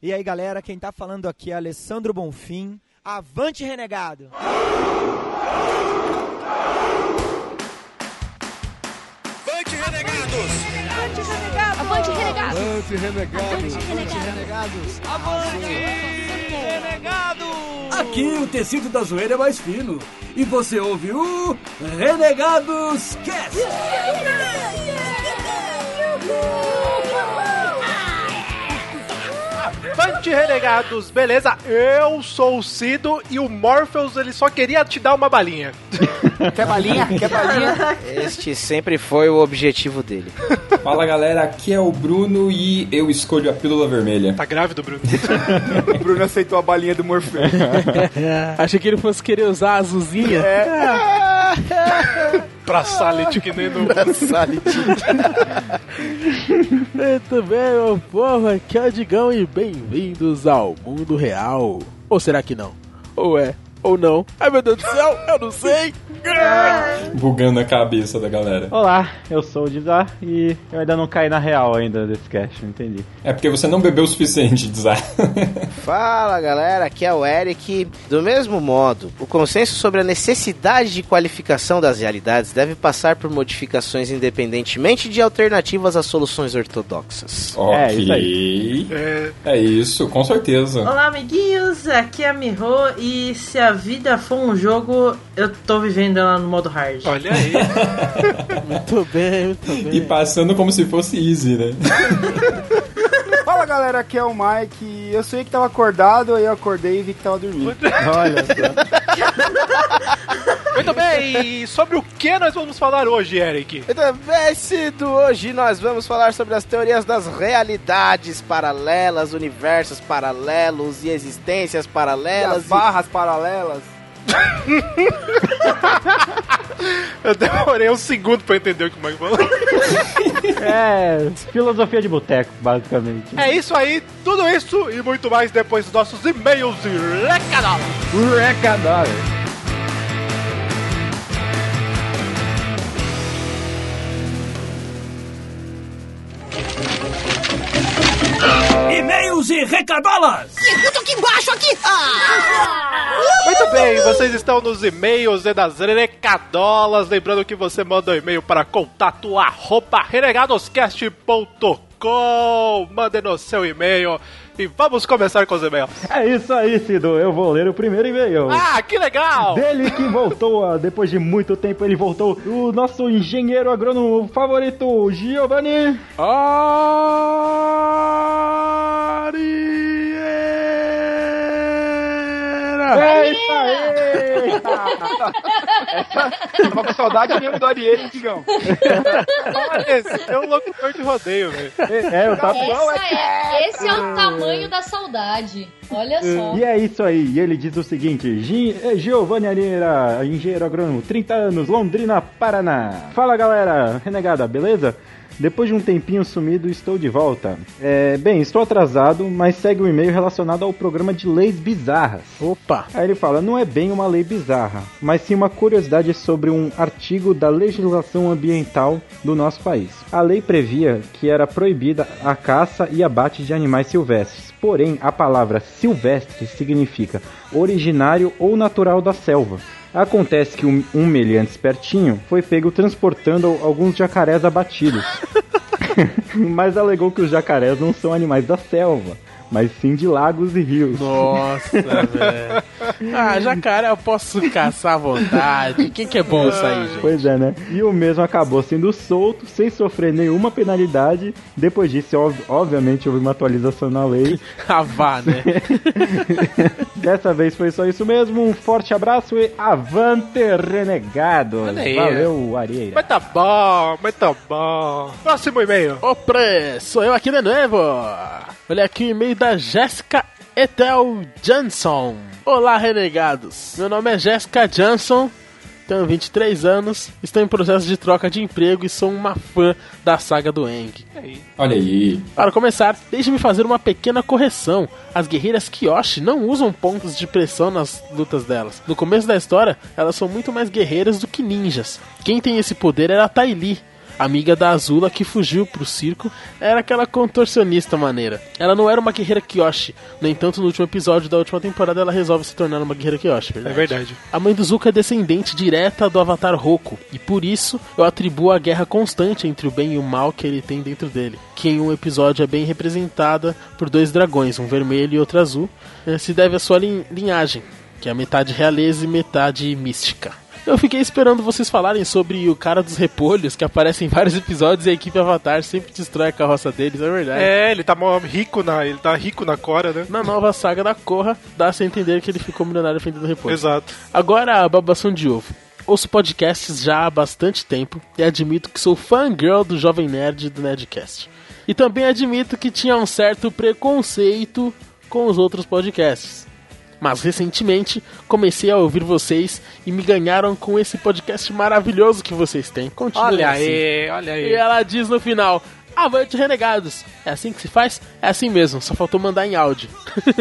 E aí, galera, quem tá falando aqui é Alessandro Bonfim. Avante, renegado! Avante, renegados! Avante, renegados! Avante, renegados! Avante, renegados! Avante, renegados! Aqui o tecido da zoeira é mais fino. E você ouve o Renegados Cast. Avante, renegados! Beleza? Eu sou o Cido e o Morpheus ele só queria te dar uma balinha. Quer balinha? Quer balinha? Este sempre foi o objetivo dele. Fala galera, aqui é o Bruno e eu escolho a pílula vermelha. Tá grávido, Bruno? O Bruno aceitou a balinha do Morfeu. Achei que ele fosse querer usar a azulzinha. Pra Salit, que nem no... Muito bem, meu povo, aqui é o Digão e bem-vindos ao mundo real. Ou será que não? Ou é, ou não. Ai meu Deus do céu, eu não sei. Bugando a cabeça da galera. Olá, eu sou o Dizar e eu ainda não caí na real ainda desse cast, não entendi. É porque você não bebeu o suficiente, Dizar. Fala galera, aqui é o Eric. Do mesmo modo, o consenso sobre a necessidade de qualificação das realidades deve passar por modificações independentemente de alternativas às soluções ortodoxas. É, isso ok. É, É isso, com certeza. Olá, amiguinhos, aqui é a Miho e se a vida for um jogo, eu tô vivendo ela no modo hard. olha aí. Muito bem, muito bem. E passando como se fosse easy, né? Fala galera, aqui é o Mike. Eu sei que tava acordado, aí eu acordei e vi que tava dormindo. Olha só. Muito bem, e sobre o que nós vamos falar hoje, Eric? Então, bem, Cido, hoje nós vamos falar sobre as teorias das realidades paralelas, universos paralelos e existências E paralelas. as barras paralelas. Eu demorei um segundo pra entender o que o Mike falou. É, filosofia de boteco, basicamente. É isso aí, tudo isso e muito mais depois dos nossos e-mails e recados. Recadar. Recadolas. Tudo aqui embaixo, aqui! Ah! Muito bem, vocês estão nos e-mails e nas recadolas. Lembrando que você manda um e-mail para contato arroba renegadoscast.com. Mande no seu e-mail e vamos começar com os e-mails. É isso aí, Cido. Eu vou ler o primeiro e-mail. Ah, que legal! Dele que voltou, depois de muito tempo ele voltou. O nosso engenheiro agrônomo favorito, Giovanni. É isso aí! Tava com saudade mesmo do Ariel, Digão. Olha, esse é um locutor de rodeio, velho. É, eu tava... Essa é, esse é o tamanho da saudade. Olha só. E é isso aí, e ele diz o seguinte: eh, Giovanni Areira, engenheiro agrônomo, 30 anos, Londrina, Paraná. Fala galera, renegada, beleza? Depois de um tempinho sumido, estou de volta. É, bem, estou atrasado, mas segue um e-mail relacionado ao programa de leis bizarras. Opa. Aí ele fala: não é bem uma lei bizarra, mas sim uma curiosidade sobre um artigo da legislação ambiental do nosso país. A lei previa que era proibida a caça e abate de animais silvestres. Porém, a palavra silvestre significa originário ou natural da selva. Acontece que um, um meliante espertinho foi pego transportando alguns jacarés abatidos. mas alegou que os jacarés não são animais da selva, mas sim de lagos e rios. Nossa, velho. Ah, jacaré eu posso caçar à vontade. Quem que é bom isso aí, gente? Pois é, né? E o mesmo acabou sendo solto sem sofrer nenhuma penalidade. Depois disso, ob- obviamente, houve uma atualização na lei. Ah, vá, né? Dessa vez foi só isso mesmo. Um forte abraço e avante aí. Valeu, Areira. Mas tá bom, mas tá bom. Próximo e-mail. Ô, Pre, sou eu aqui de novo. Olha aqui o e-mail da Jéssica Ethel Johnson. Olá, renegados. Meu nome é Jéssica Johnson, tenho 23 anos, estou em processo de troca de emprego e sou uma fã da saga do Eng. Olha aí. Para começar, deixe-me fazer uma pequena correção. As guerreiras Kyoshi não usam pontos de pressão nas lutas delas. No começo da história, elas são muito mais guerreiras do que ninjas. Quem tem esse poder era a Tai Li. Amiga da Azula que fugiu pro circo, era aquela contorcionista maneira. Ela não era uma guerreira Kyoshi, no entanto, no último episódio da última temporada ela resolve se tornar uma guerreira Kyoshi, verdade? É verdade. A mãe do Zuko é descendente direta do Avatar Roku, e por isso eu atribuo a guerra constante entre o bem e o mal que ele tem dentro dele, que em um episódio é bem representada por dois dragões, um vermelho e outro azul, eh, se deve à sua lin- linhagem, que é metade realeza e metade mística. Eu fiquei esperando vocês falarem sobre o cara dos repolhos, que aparece em vários episódios e a equipe Avatar sempre destrói a carroça deles, é verdade. É, ele tá rico na, ele tá rico na Cora, né? Na nova saga da Korra, dá-se a entender que ele ficou milionário vendendo repolho. Exato. Agora a babação de ovo. Ouço podcasts já há bastante tempo e admito que sou fangirl do Jovem Nerd e do Nerdcast. E também admito que tinha um certo preconceito com os outros podcasts. Mas recentemente comecei a ouvir vocês e me ganharam com esse podcast maravilhoso que vocês têm. Continue Olha assim. aí, olha aí. E ela diz no final: Avante Renegados! É assim que se faz? É assim mesmo, só faltou mandar em áudio.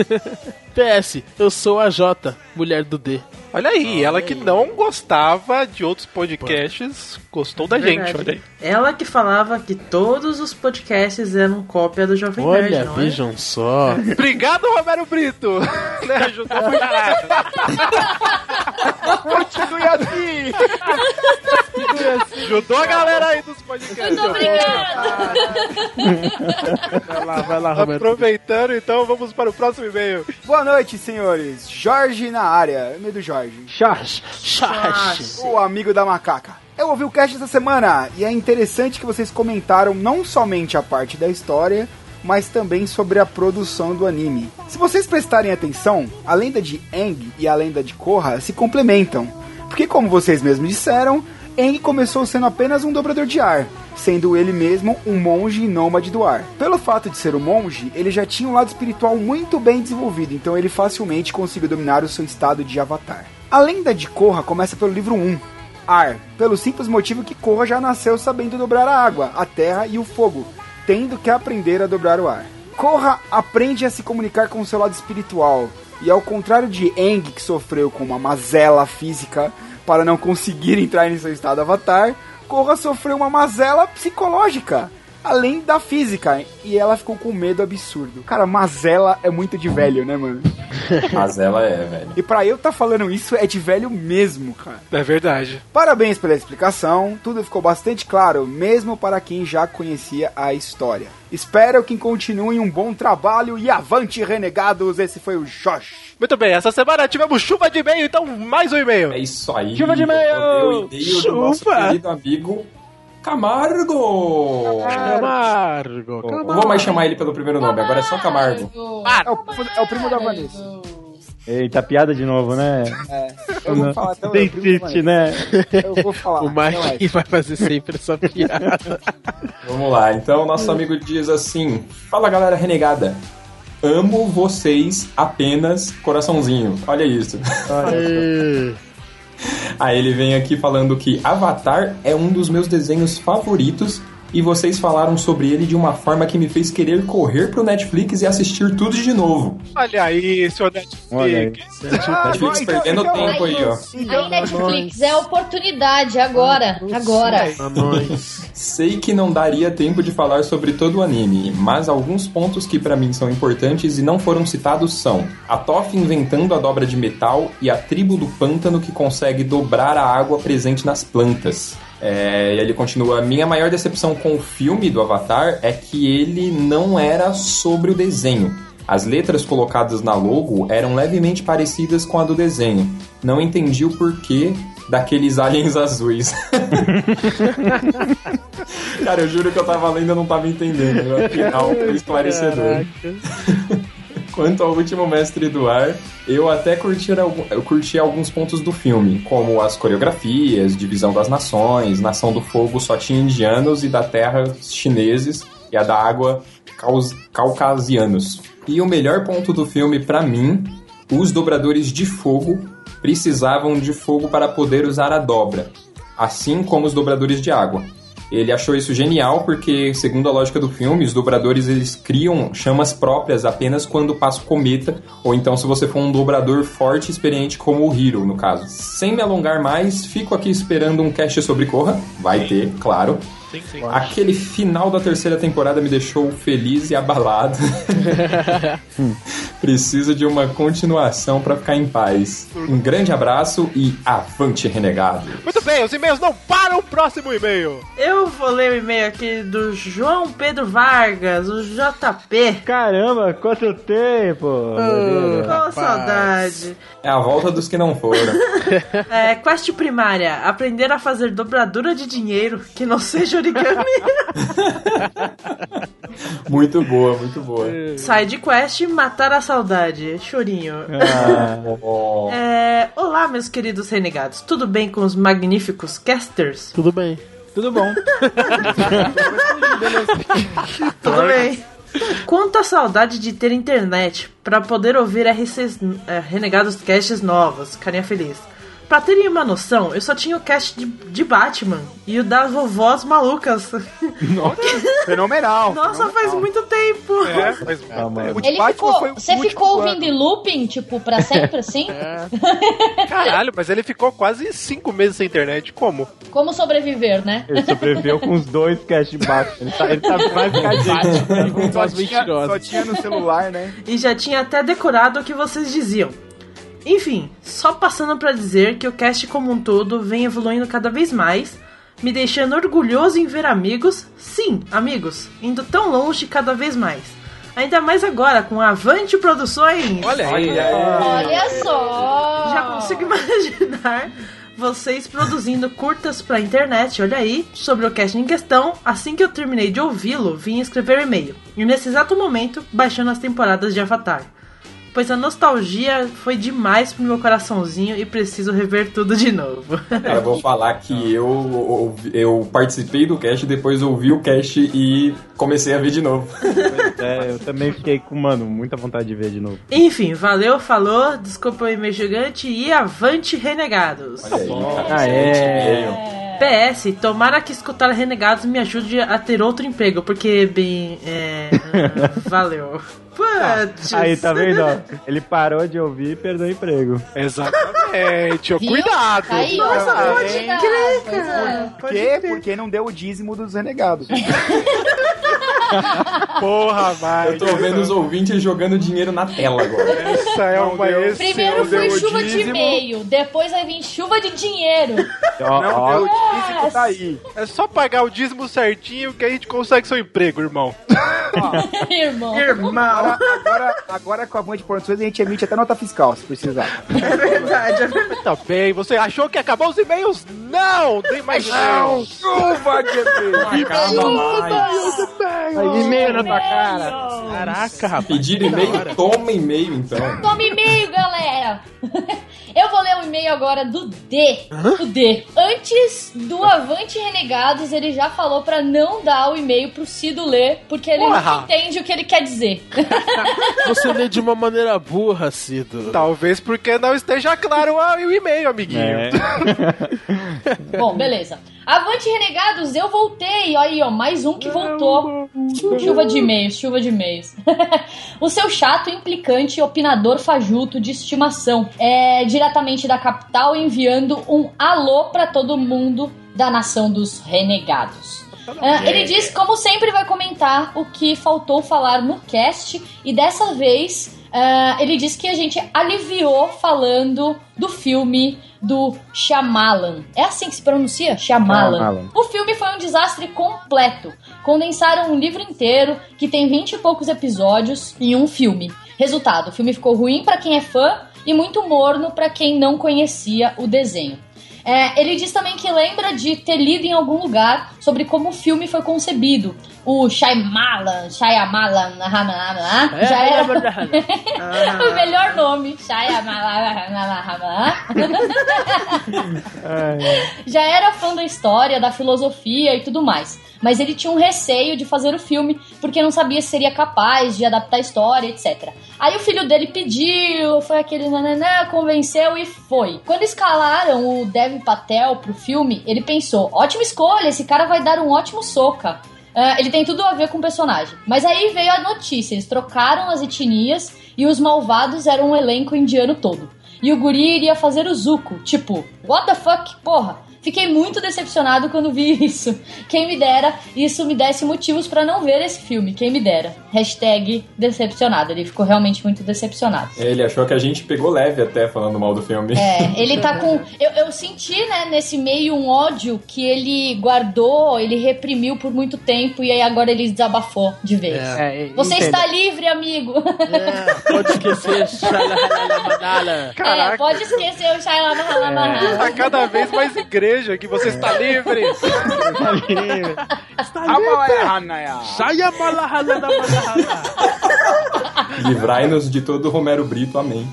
PS, eu sou a Jota, mulher do D. Olha aí, ela que não gostava de outros podcasts, gostou da gente, olha aí. Ela que falava que todos os podcasts eram cópia do Jovem Nerd, Olha, é? vejam só. Obrigado, Romero Brito! né, ajudou pra caralho. Continue assim! Ajudou a galera aí dos podcasts. Muito obrigada. Vai lá, vai lá, Roberto. Aproveitando, então, vamos para o próximo e-mail. Boa noite, senhores. Jorge na área. E-mail do Jorge. Charge, charge. O amigo da macaca. Eu ouvi o cast essa semana e é interessante que vocês comentaram não somente a parte da história, mas também sobre a produção do anime. Se vocês prestarem atenção, a lenda de Aang e a lenda de Korra se complementam. Porque, como vocês mesmos disseram, Aang começou sendo apenas um dobrador de ar, sendo ele mesmo um monge nômade do ar. Pelo fato de ser um monge, ele já tinha um lado espiritual muito bem desenvolvido, então ele facilmente conseguiu dominar o seu estado de avatar. A lenda de Korra começa pelo livro 1, Ar, pelo simples motivo que Korra já nasceu sabendo dobrar a água, a terra e o fogo, tendo que aprender a dobrar o ar. Korra aprende a se comunicar com o seu lado espiritual, e ao contrário de Aang, que sofreu com uma mazela física para não conseguir entrar em seu estado avatar, Korra sofreu uma mazela psicológica, além da física, e ela ficou com medo absurdo. Cara, mazela é muito de velho, né, mano? Mas ela é, velho. E pra eu tá falando isso é de velho mesmo, cara. É verdade. Parabéns pela explicação, tudo ficou bastante claro, mesmo para quem já conhecia a história. Espero que continuem um bom trabalho e avante, renegados! Esse foi o Josh. Muito bem, essa semana tivemos chuva de e-mail, então mais um e-mail. É isso aí. Chuva de e-mail! E-mail do nosso Chuva! querido amigo Camargo. Camargo, Não Camargo. vou mais chamar ele pelo primeiro nome, agora é só Camargo. É o, é o primo da Vanessa. Eita, piada de novo, né? É, eu vou falar até o Tem fit, né? Eu vou falar. O Mike vai fazer sempre essa piada. Vamos lá, então nosso amigo diz assim: Fala galera renegada, amo vocês apenas coraçãozinho. Olha isso. Aê. Aí ele vem aqui falando que Avatar é um dos meus desenhos favoritos e vocês falaram sobre ele de uma forma que me fez querer correr pro Netflix e assistir tudo de novo. Olha aí, seu Olha aí. Netflix. Ah, Netflix então- perdendo então- tempo aí, ó. Aí Netflix, é oportunidade, agora, agora. A nós. Sei que não daria tempo de falar sobre todo o anime, mas alguns pontos que pra mim são importantes e não foram citados são a Toph inventando a dobra de metal e a tribo do pântano que consegue dobrar a água presente nas plantas. É, e ele continua: Minha maior decepção com o filme do Avatar é que ele não era sobre o desenho. As letras colocadas na logo eram levemente parecidas com a do desenho. Não entendi o porquê daqueles aliens azuis. Cara, eu juro que eu tava lendo e não tava entendendo. No final foi esclarecedor. Quanto ao último mestre do ar, eu até curti, eu curti alguns pontos do filme, como as coreografias, divisão das nações, Nação do Fogo só tinha indianos e da terra chineses, e a da água caucasianos. E o melhor ponto do filme pra mim, os dobradores de fogo precisavam de fogo para poder usar a dobra, assim como os dobradores de água. Ele achou isso genial porque, segundo a lógica do filme, os dobradores eles criam chamas próprias apenas quando passa o cometa, ou então se você for um dobrador forte e experiente como o Hiro, no caso. Sem me alongar mais, fico aqui esperando um cast sobre Korra, vai ter, claro. Sim, sim. Aquele final da terceira temporada me deixou feliz e abalado. Preciso de uma continuação pra ficar em paz. Um grande abraço e avante, renegado. Muito bem, os e-mails não param. Próximo e-mail. Eu vou ler o e-mail aqui do João Pedro Vargas, o JP. Caramba, quanto tempo! Com saudade. É a volta dos que não foram. É, quest primária: aprender a fazer dobradura de dinheiro que não seja origami. Muito boa, muito boa. Side quest: matar a saudade. Chorinho. Oh. É, olá, meus queridos renegados. Tudo bem com os magníficos casters? Tudo bem. Tudo bom. Tudo bem. Quanto à saudade de ter internet pra poder ouvir RCs, é, Renegados Casts novos, carinha feliz. Pra terem uma noção, eu só tinha o cast de, de Batman e o das vovós malucas. Fenomenal. Nossa, faz muito tempo. É, mas O de Ele Batman ficou. foi o Você ficou ano. ouvindo em looping, tipo, pra sempre assim? caralho, mas ele ficou quase cinco meses sem internet. Como? Como sobreviver, né? Ele sobreviveu com os dois cash baixos. Ele tá, ele tá mais gente. Tá Só tinha, só tinha no celular, né? E já tinha até decorado o que vocês diziam. Enfim, só passando pra dizer que o cast como um todo vem evoluindo cada vez mais, me deixando orgulhoso em ver amigos, sim, amigos, indo tão longe cada vez mais. Ainda mais agora com a Avante Produções. Olha aí. Olha só! Já consigo imaginar vocês produzindo curtas pra internet, olha aí, sobre o cast em questão. Assim que eu terminei de ouvi-lo, vim escrever um e-mail. E nesse exato momento, baixando as temporadas de Avatar. Pois a nostalgia foi demais pro meu coraçãozinho e preciso rever tudo de novo. Cara, eu vou falar que eu, eu participei do cast, depois ouvi o cast e comecei a ver de novo. É, eu também fiquei com, mano, muita vontade de ver de novo. Enfim, valeu, falou, desculpa o e-mail gigante e avante renegados. Olha aí, cara, Ah, excelente é. PS, tomara que escutar Renegados me ajude a ter outro emprego, porque, bem, é... valeu. Putz. Aí, tá vendo? ó? Ele parou de ouvir e perdeu o emprego. Exatamente. Viu? Cuidado. Aí, Nossa, pode cuidado, crer, é. Por quê? Porque não deu o dízimo dos renegados. Porra, vai. Eu tô vendo os ouvintes jogando dinheiro na tela agora. Essa é uma Primeiro foi chuva de e-mail, depois vai vir chuva de dinheiro. Não deu o dízimo, tá aí. É só pagar o dízimo certinho que a gente consegue seu emprego, irmão. Irmão. Irmão, Agora, agora, com a mãe de produções a gente emite até nota fiscal, se precisar. é verdade, é verdade. Tá bem, você achou que acabou os e-mails? Não, tem mais não. Chuva de e-mail. Acaba mais. Aí, e-mail na tua cara. Caraca, rapaz. Pedir e-mail, toma e-mail então. Toma e-mail, galera! Eu vou ler o e-mail agora do D. O D. Antes do Avante Renegados, ele já falou pra não dar o e-mail pro Cido ler, porque ele Porra. não entende o que ele quer dizer. Você lê de uma maneira burra, Cido. Talvez porque não esteja claro o e-mail, amiguinho. É. Bom, beleza. Avante Renegados, eu voltei. Olha aí, ó, mais um que voltou. Chuva de e-mails, chuva de e-mails. o seu chato, implicante, opinador fajuto de estimação. É diretamente da capital enviando um alô pra todo mundo da nação dos renegados. Ah, ele diz, como sempre, vai comentar o que faltou falar no cast. E dessa vez, ah, ele diz que a gente aliviou falando do filme do Shyamalan. É assim que se pronuncia? Shyamalan. Shyamalan. O filme foi um desastre completo. Condensaram um livro inteiro, que tem 20 e poucos episódios, em um filme. Resultado, o filme ficou ruim pra quem é fã e muito morno pra quem não conhecia o desenho. É, ele diz também que lembra de ter lido em algum lugar sobre como o filme foi concebido. O Shyamalan, Shyamalan, já era o melhor nome. Shyamalan. já era fã da história, da filosofia e tudo mais. Mas ele tinha um receio de fazer o filme porque não sabia se seria capaz de adaptar a história, etc. Aí o filho dele pediu, foi aquele nananã, convenceu e foi. Quando escalaram o Dev Patel pro filme, ele pensou: ótima escolha, esse cara vai dar um ótimo soca. Ah, ele tem tudo a ver com o personagem. Mas aí veio a notícia: eles trocaram as etnias e os malvados eram um elenco indiano todo. E o guri iria fazer o Zuko, tipo, what the fuck, porra. Fiquei muito decepcionado quando vi isso. Quem me dera, isso me desse motivos pra não ver esse filme. Quem me dera. Hashtag decepcionado. Ele ficou realmente muito decepcionado. Ele achou que a gente pegou leve até falando mal do filme. É, ele tá com. Eu, eu senti, né, nesse meio um ódio que ele guardou, ele reprimiu por muito tempo e aí agora ele desabafou de vez. É, Você entendo. está livre, amigo. É, pode esquecer. Shalalalamandala. É, pode esquecer o Shaila Mahalamahá. Tá cada vez mais igreja que você está livre. Shayamalahalamandala. Livrai-nos de todo Romero Brito, amém.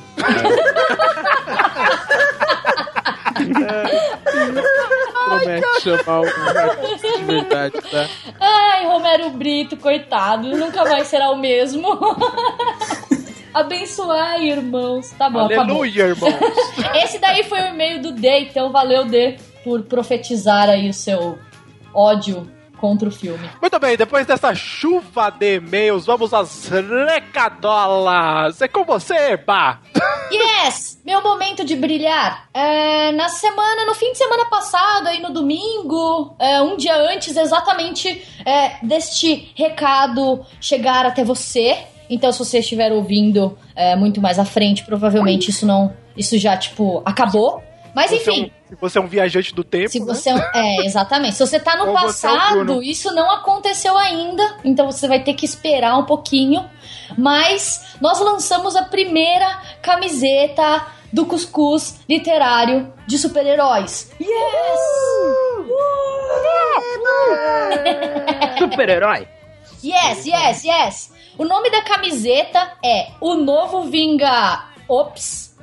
Promete chamar o artista de verdade, tá? Ai, Romero Brito, coitado, nunca mais será o mesmo. Abençoai, irmãos. Tá bom, acabou. Aleluia, irmãos. Esse daí foi o e-mail do D, então valeu, D, por profetizar aí o seu ódio contra o filme. Muito bem, depois dessa chuva de e-mails, vamos às recadolas. É com você, Bá. Yes! Meu momento de brilhar. É, na semana, no fim de semana passado, aí no domingo, é, um dia antes exatamente é, deste recado chegar até você. Então, se você estiver ouvindo é, muito mais à frente, provavelmente isso não. Isso já, tipo, acabou. Mas Você é enfim. um- se você é um viajante do tempo, Se né? você é, um- é, exatamente. Se você tá no Ou você é passado, Bruno. isso não aconteceu ainda, então você vai ter que esperar um pouquinho. Mas nós lançamos a primeira camiseta do Cuscuz literário de super-heróis. Yes! Super-herói. Yes, yes, yes. O nome da camiseta é O Novo Vinga Ops.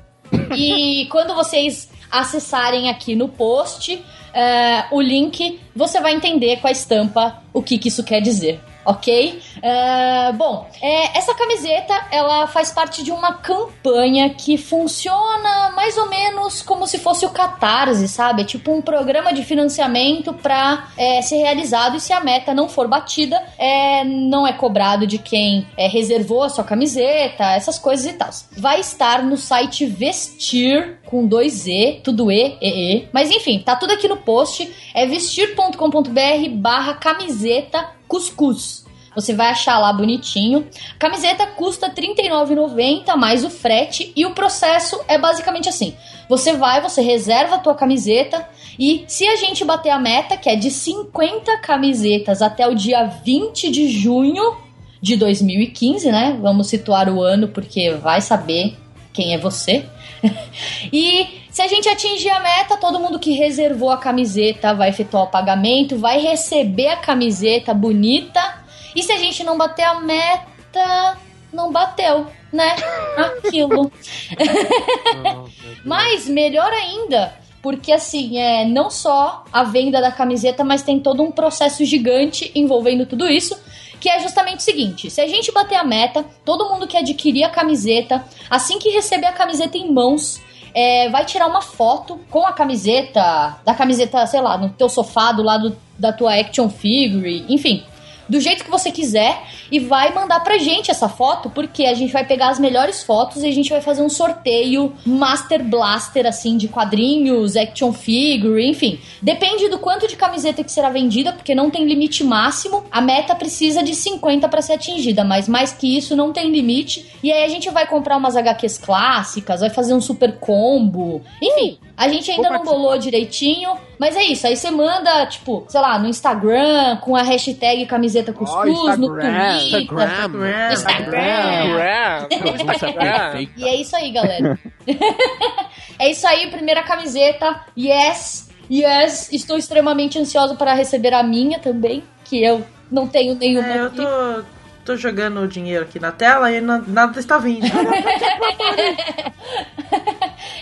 E quando vocês acessarem aqui no post é, o link, você vai entender com a estampa o que, que isso quer dizer. Ok? É, bom, é, essa camiseta ela faz parte de uma campanha que funciona mais ou menos como se fosse o Catarse, sabe? É tipo um programa de financiamento para ser realizado e se a meta não for batida, é, não é cobrado de quem é, reservou a sua camiseta, essas coisas e tal. Vai estar no site Vestir com dois E, tudo E, E, E. Mas enfim, tá tudo aqui no post. É vestir.com.br barra camiseta cuscuz. Você vai achar lá bonitinho. Camiseta custa R$ 39,90 mais o frete e o processo é basicamente assim. Você vai, você reserva a tua camiseta e se a gente bater a meta, que é de 50 camisetas até o dia 20 de junho de 2015, né? Vamos situar o ano porque vai saber quem é você. e se a gente atingir a meta, todo mundo que reservou a camiseta vai efetuar o pagamento, vai receber a camiseta bonita. E se a gente não bater a meta, não bateu, né? Aquilo. Mas melhor ainda, porque assim, é não só a venda da camiseta, mas tem todo um processo gigante envolvendo tudo isso que é justamente o seguinte: se a gente bater a meta, todo mundo que adquirir a camiseta, assim que receber a camiseta em mãos, é, vai tirar uma foto com a camiseta, da camiseta, sei lá, no teu sofá, do lado da tua action figure, enfim. Do jeito que você quiser e vai mandar pra gente essa foto, porque a gente vai pegar as melhores fotos e a gente vai fazer um sorteio Master Blaster, assim, de quadrinhos, action figure, enfim. Depende do quanto de camiseta que será vendida, porque não tem limite máximo. A meta precisa de 50 para ser atingida, mas mais que isso não tem limite. E aí a gente vai comprar umas HQs clássicas, vai fazer um super combo. Enfim, a gente ainda não bolou direitinho, mas é isso. Aí você manda, tipo, sei lá, no Instagram, com a hashtag camiseta cuscuz, no Twitter. Instagram. no Instagram. Instagram. E é isso aí, galera. é isso aí, primeira camiseta. Yes, yes. Estou extremamente ansioso para receber a minha também, que eu não tenho nenhuma. É, eu aqui. tô, tô jogando o dinheiro aqui na tela e na- nada está vindo.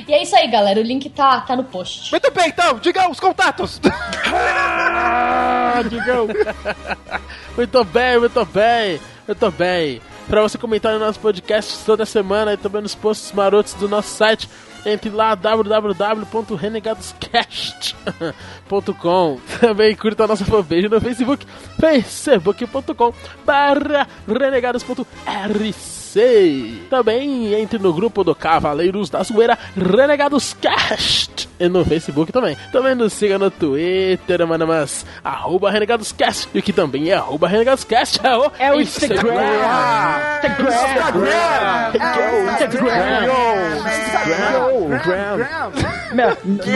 E é isso aí, galera. O link tá, tá no post. Muito bem, então, diga os contatos. Ah, Digão. muito bem, muito bem, muito bem. Pra você comentar no nosso podcast toda semana e também nos posts marotos do nosso site, entre lá www.renegadoscast.com. Também curta a nossa fanpage no Facebook, facebook.com renegados.rc. Também entre no grupo do Cavaleiros da Zoeira Renegados Cast. e no Facebook também. Também nos siga no Twitter, mano, mas arroba RenegadosCast, e o que também é arroba RenegadosCast é o, É o Instagram. Instagram. Instagram.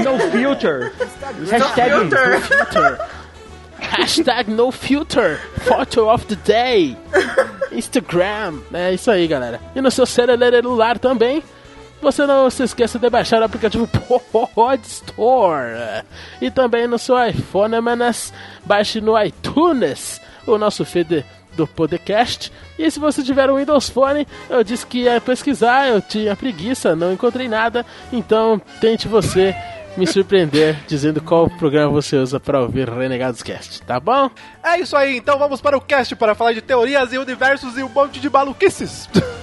No filter. Hashtag filter. Hashtag no filter, photo of the day, Instagram. É isso aí, galera. E no seu celular também, você não se esqueça de baixar o aplicativo Pod Store. E também no seu iPhone, manas, baixe no iTunes o nosso feed do podcast. E se você tiver um Windows Phone, eu disse que ia pesquisar, eu tinha preguiça, não encontrei nada. Então tente você me surpreender dizendo qual programa você usa para ouvir Renegados Cast, tá bom? É isso aí, então vamos para o cast para falar de teorias e universos e um monte de maluquices.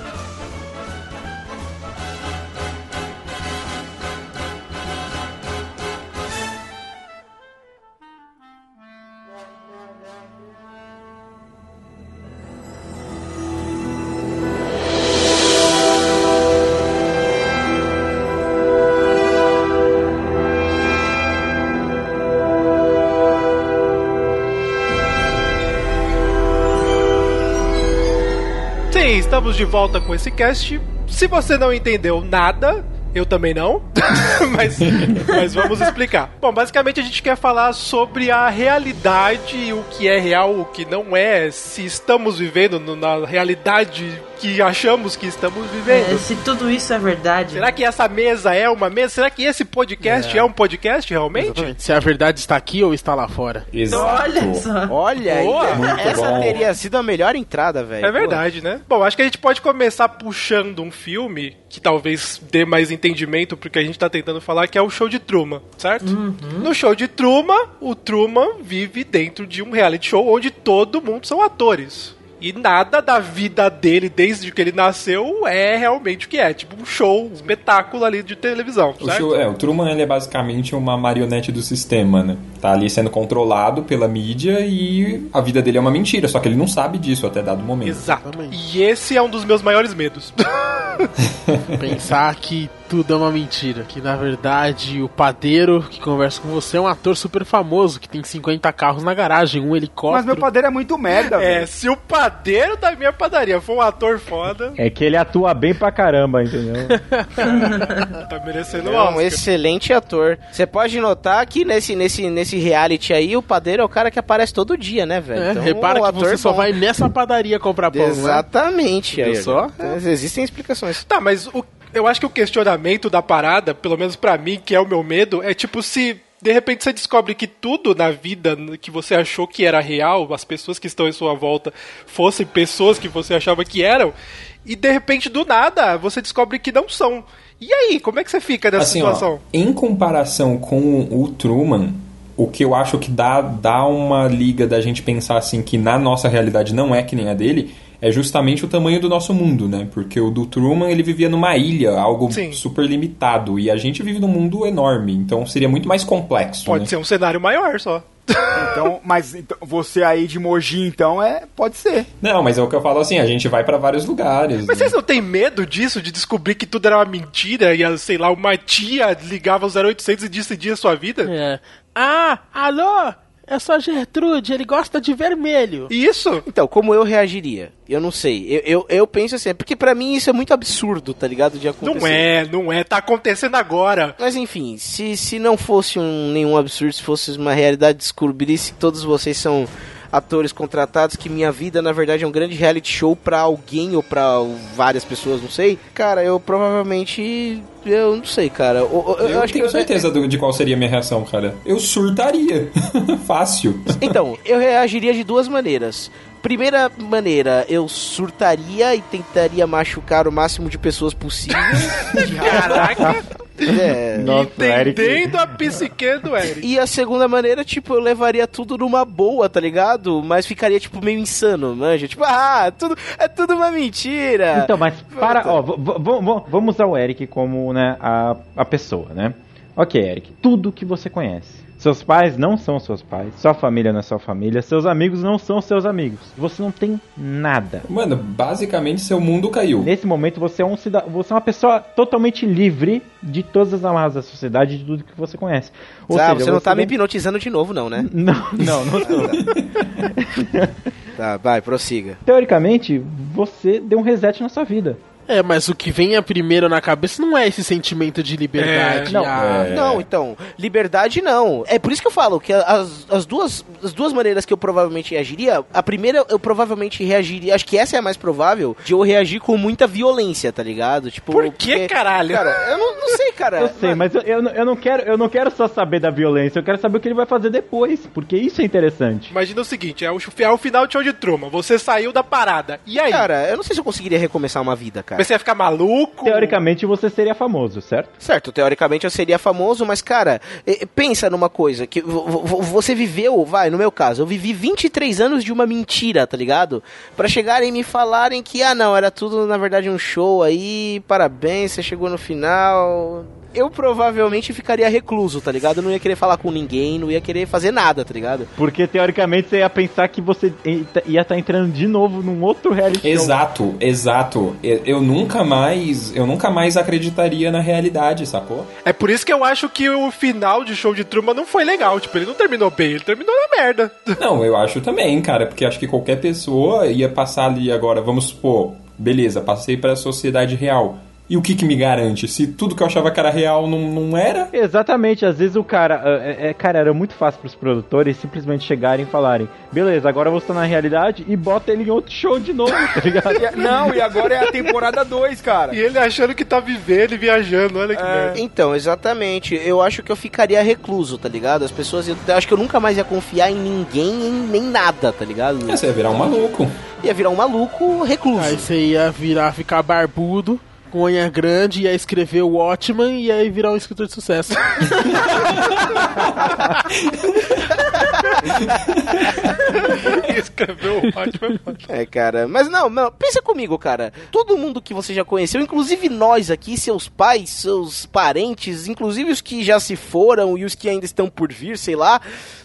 estamos de volta com esse cast. Se você não entendeu nada, eu também não, mas, mas vamos explicar. Bom, basicamente a gente quer falar sobre a realidade, o que é real, o que não é, se estamos vivendo na realidade que achamos que estamos vivendo. É, se tudo isso é verdade. Será que essa mesa é uma mesa? Será que esse podcast é, um podcast realmente? Exatamente. Se a verdade está aqui ou está lá fora. Olha só. Olha, aí, Boa. Essa bom. teria sido a melhor entrada, velho. É verdade, né? Bom, acho que a gente pode começar puxando um filme que talvez dê mais entendimento pro que a gente tá tentando falar, que é o show de Truman, certo? No show de Truman, o Truman vive dentro de um reality show onde todo mundo são atores. E nada da vida dele, desde que ele nasceu, é realmente o que é. Tipo um show, um espetáculo ali de televisão, O, show- é, o Truman ele é basicamente uma marionete do sistema, né? Tá ali sendo controlado pela mídia e a vida dele é uma mentira, só que ele não sabe disso até dado momento. Exato. E esse é um dos meus maiores medos. Pensar que tudo é uma mentira. Que na verdade o padeiro que conversa com você é um ator super famoso que tem 50 carros na garagem, um helicóptero. Mas meu padeiro é muito merda, é, velho. se o padeiro da minha padaria for um ator foda, É que ele atua bem pra caramba, entendeu? tá merecendo É um excelente ator. Você pode notar que nesse, nesse, nesse reality aí, o padeiro é o cara que aparece todo dia, né, velho? É, Então, repara o que ator você só bom. vai nessa padaria comprar pão, né? Exatamente. Viu aí, só? então, existem explicações. Tá, mas o- eu acho que o questionamento da parada, pelo menos pra mim, que é o meu medo, é tipo se de repente você descobre que tudo na vida que você achou que era real, as pessoas que estão em sua volta fossem pessoas que você achava que eram, e de repente do nada você descobre que não são. E aí, como é que você fica nessa Assim, ó, situação? em comparação com o Truman, o que eu acho que dá, dá uma liga da gente pensar assim que na nossa realidade não é que nem a dele, é justamente o tamanho do nosso mundo, né? Porque o do Truman, ele vivia numa ilha, algo Sim. super limitado, e a gente vive num mundo enorme, então seria muito mais complexo, Pode né? ser um cenário maior só. Então, mas então, você aí de Mogi, então, é. Pode ser. Não, mas é o que eu falo assim, a gente vai pra vários lugares. Mas né? vocês não têm medo disso, de descobrir que tudo era uma mentira e, sei lá, uma tia ligava ao 0800 e decidia a sua vida? É. Ah, alô? É só Gertrude, ele gosta de vermelho. Isso? Então, como eu reagiria? Eu não sei. Eu, eu, eu penso assim, porque pra mim isso é muito absurdo, tá ligado? De acontecer. Não é, não é. Tá acontecendo agora. Mas enfim, se, se não fosse um, nenhum absurdo, se fosse uma realidade, descobrisse que todos vocês são atores contratados, que minha vida na verdade é um grande reality show pra alguém ou pra várias pessoas, não sei. Cara, eu provavelmente. Eu não sei, cara. Eu, eu- eu Eu, acho tenho que. certeza de qual seria a minha reação, cara. Eu surtaria. Fácil. Então, eu reagiria de duas maneiras. Primeira maneira, eu surtaria e tentaria machucar o máximo de pessoas possível. Caraca, é. Nossa, Eric. entendendo a psique do Eric. E a segunda maneira, tipo, eu levaria tudo numa boa, tá ligado? Mas ficaria, tipo, meio insano, manja? Tipo, ah, tudo, é tudo uma mentira. Então, mas para, ó, vamos usar o Eric como, né, a, a pessoa, né? Ok, Eric, tudo que você conhece. Seus pais não são seus pais, sua família não é sua família, seus amigos não são seus amigos. Você não tem nada. Mano, basicamente seu mundo caiu. Nesse momento você é um você é uma pessoa totalmente livre de todas as amarras da sociedade, de tudo que você conhece. Ou Ah, seja, você não tá me hipnotizando de novo, não, né? Não, não, não tô. Tá, vai, prossiga. Teoricamente, você deu um reset na sua vida. É, mas o que vem a primeiro na cabeça não é esse sentimento de liberdade. Não, ah, É. Não, então, liberdade não. É por isso que eu falo que as, as, duas, as duas maneiras que eu provavelmente reagiria, a primeira eu provavelmente reagiria, acho que essa é a mais provável, de eu reagir com muita violência, tá ligado? Tipo, Por que, porque- caralho? Cara, eu não, não sei, cara. Eu sei, mas eu, eu, não- eu não quero, eu não quero só saber da violência, eu quero saber o que ele vai fazer depois, porque isso é interessante. Imagina o seguinte, é o, é o final de show de Truman. Você saiu da parada. E aí? Cara, eu não sei se eu conseguiria recomeçar uma vida, cara. Você ia ficar maluco? Teoricamente você seria famoso, certo? Certo, teoricamente eu seria famoso, mas cara, pensa numa coisa, que vo- vo- você viveu, vai, no meu caso, eu vivi 23 anos de uma mentira, tá ligado? Pra chegarem e me falarem que, ah não, era tudo na verdade um show aí, parabéns, você chegou no final. Eu provavelmente ficaria recluso, tá ligado? Eu não ia querer falar com ninguém, não ia querer fazer nada, tá ligado? Porque teoricamente você ia pensar que você ia estar entrando de novo num outro reality show. Exato, exato. Eu, eu nunca mais, eu nunca mais acreditaria na realidade, sacou? É por isso que eu acho que o final de show de Truman não foi legal. Tipo, ele não terminou bem, ele terminou na merda. Não, eu acho também, cara, porque acho que qualquer pessoa ia passar ali agora, vamos supor, beleza, passei pra sociedade real. E o que que me garante? Se tudo que eu achava que era real não, não era? Exatamente, às vezes o cara. É, é- cara, era muito fácil pros produtores simplesmente chegarem e falarem: beleza, agora você tá na realidade e bota ele em outro show de novo, tá ligado? E- Não, e agora é a temporada 2, cara. E ele achando que tá vivendo e viajando, olha que merda. Então, exatamente. Eu acho que eu ficaria recluso, tá ligado? As pessoas. Eu acho que eu nunca mais ia confiar em ninguém, em nem nada, tá ligado? É, você ia virar um maluco. Ia virar um maluco recluso. Aí você ia virar, ficar barbudo, com unha grande, ia escrever o Watchman e aí virar um escritor de sucesso. Escreveu o ótimo. É, cara. Mas não, não, pensa comigo, cara. Todo mundo que você já conheceu, inclusive nós aqui, seus pais, seus parentes, inclusive os que já se foram e os que ainda estão por vir, sei lá.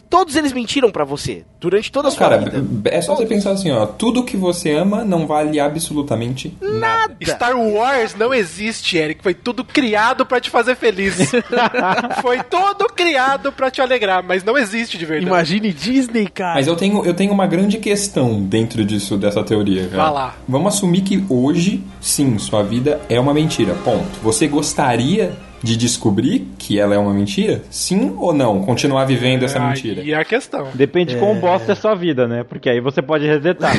Todos eles mentiram pra você durante toda a sua Cara, vida. é só você pensar assim, ó, tudo que você ama não vale absolutamente nada. Star Wars não existe, Eric. Foi tudo criado pra te fazer feliz. Foi todo criado pra te alegrar, mas não existe de verdade. Imagine Disney, cara. Mas eu tenho, eu tenho uma grande questão dentro disso, dessa teoria, cara. Vá lá. Vamos assumir que hoje, sim, sua vida é uma mentira. Ponto. Você gostaria de descobrir que ela é uma mentira? Sim ou não? Continuar vivendo essa mentira? E a questão. Depende de quão bosta é a sua vida, né? Porque aí você pode resetar.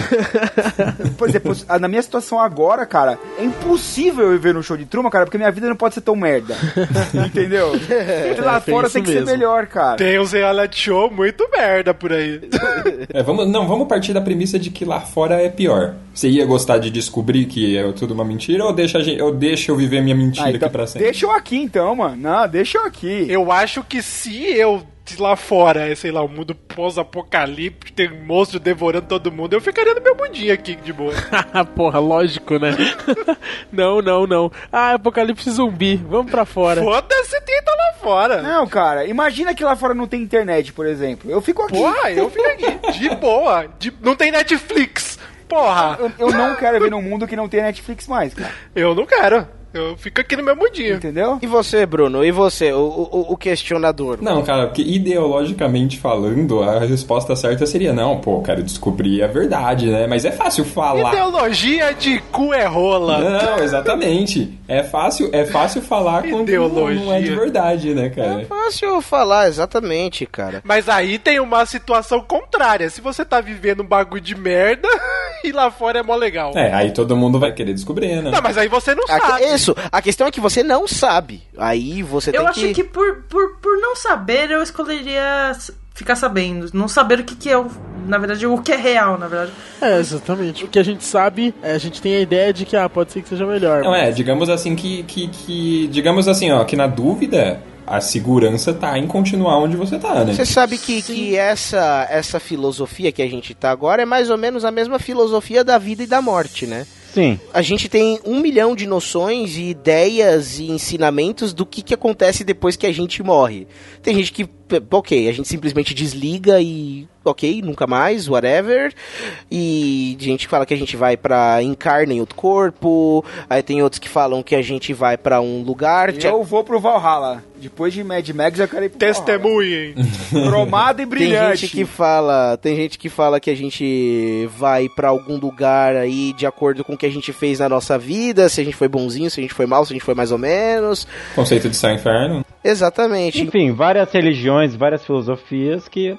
Por exemplo, ah, na minha situação agora, cara, é impossível eu viver no show de Truman, cara, porque minha vida não pode ser tão merda. Entendeu? Porque lá tem fora isso tem que ser mesmo. melhor, cara. Tem uns reality show muito merda por aí. É, vamos, não, vamos partir da premissa de que lá fora é pior. Você ia gostar de descobrir que é tudo uma mentira ou deixa, ou deixa eu viver minha mentira Ah, então, aqui pra sempre? deixa eu aqui então, mano. Não, deixa eu aqui. Eu acho que se eu lá fora, é, sei lá, um mundo pós-apocalíptico, tem um monstro devorando todo mundo, eu ficaria no meu mundinho aqui de boa. Porra, lógico, né? não, não, não. Ah, apocalipse zumbi. Vamos pra fora. Foda-se, tenta lá fora. Não, cara, imagina que lá fora não tem internet, por exemplo. Eu fico aqui. Porra, eu fico aqui, de boa. De- não tem Netflix. Porra, Eu, eu não quero ver num mundo que não tem Netflix mais, cara. eu não quero. Eu fico aqui no meu mundinho. Entendeu? E você, Bruno? E você, o, o, o questionador? Não, cara, porque ideologicamente falando, a resposta certa seria não, pô, quero descobrir a verdade, né? Mas é fácil falar. Ideologia de cu é rola. Não, exatamente. É fácil, é fácil falar quando não Ideologia. é de verdade, né, cara? Fácil falar, exatamente, cara. Mas aí tem uma situação contrária. Se você tá vivendo um bagulho de merda e lá fora é mó legal. É, aí todo mundo vai querer descobrir, né? Não, mas aí você não A- sabe. Isso, a questão é que você não sabe. Aí você Eu tem acho que, por, por, por não saber, eu escolheria ficar sabendo. Não saber o que, que é, o, na verdade, o que é real, na verdade. É, exatamente. O que a gente sabe, é, a gente tem a ideia de que, ah, pode ser que seja melhor. Não, mas- é, digamos assim que, que, que. Digamos assim, ó, que na dúvida, a segurança tá em continuar onde você tá, né? Você sabe que, que essa, essa filosofia que a gente tá agora é mais ou menos a mesma filosofia da vida e da morte, né? Sim. A gente tem um milhão de noções e ideias e ensinamentos do que, que acontece depois que a gente morre. Tem gente que, ok, a gente simplesmente desliga e ok, nunca mais, whatever. E gente que fala que a gente vai pra encarna em outro corpo. Aí tem outros que falam que a gente vai pra um lugar. Eu vou pro Valhalla. Depois de Mad Max, eu quero ir pro Testemunhem. Valhalla. Cromado e Tem brilhante. gente que fala, tem gente que fala que a gente vai pra algum lugar aí de acordo com o que a gente fez na nossa vida, se a gente foi bonzinho, se a gente foi mal, se a gente foi mais ou menos. Conceito de céu e inferno. Exatamente. Enfim, várias religiões, várias filosofias que.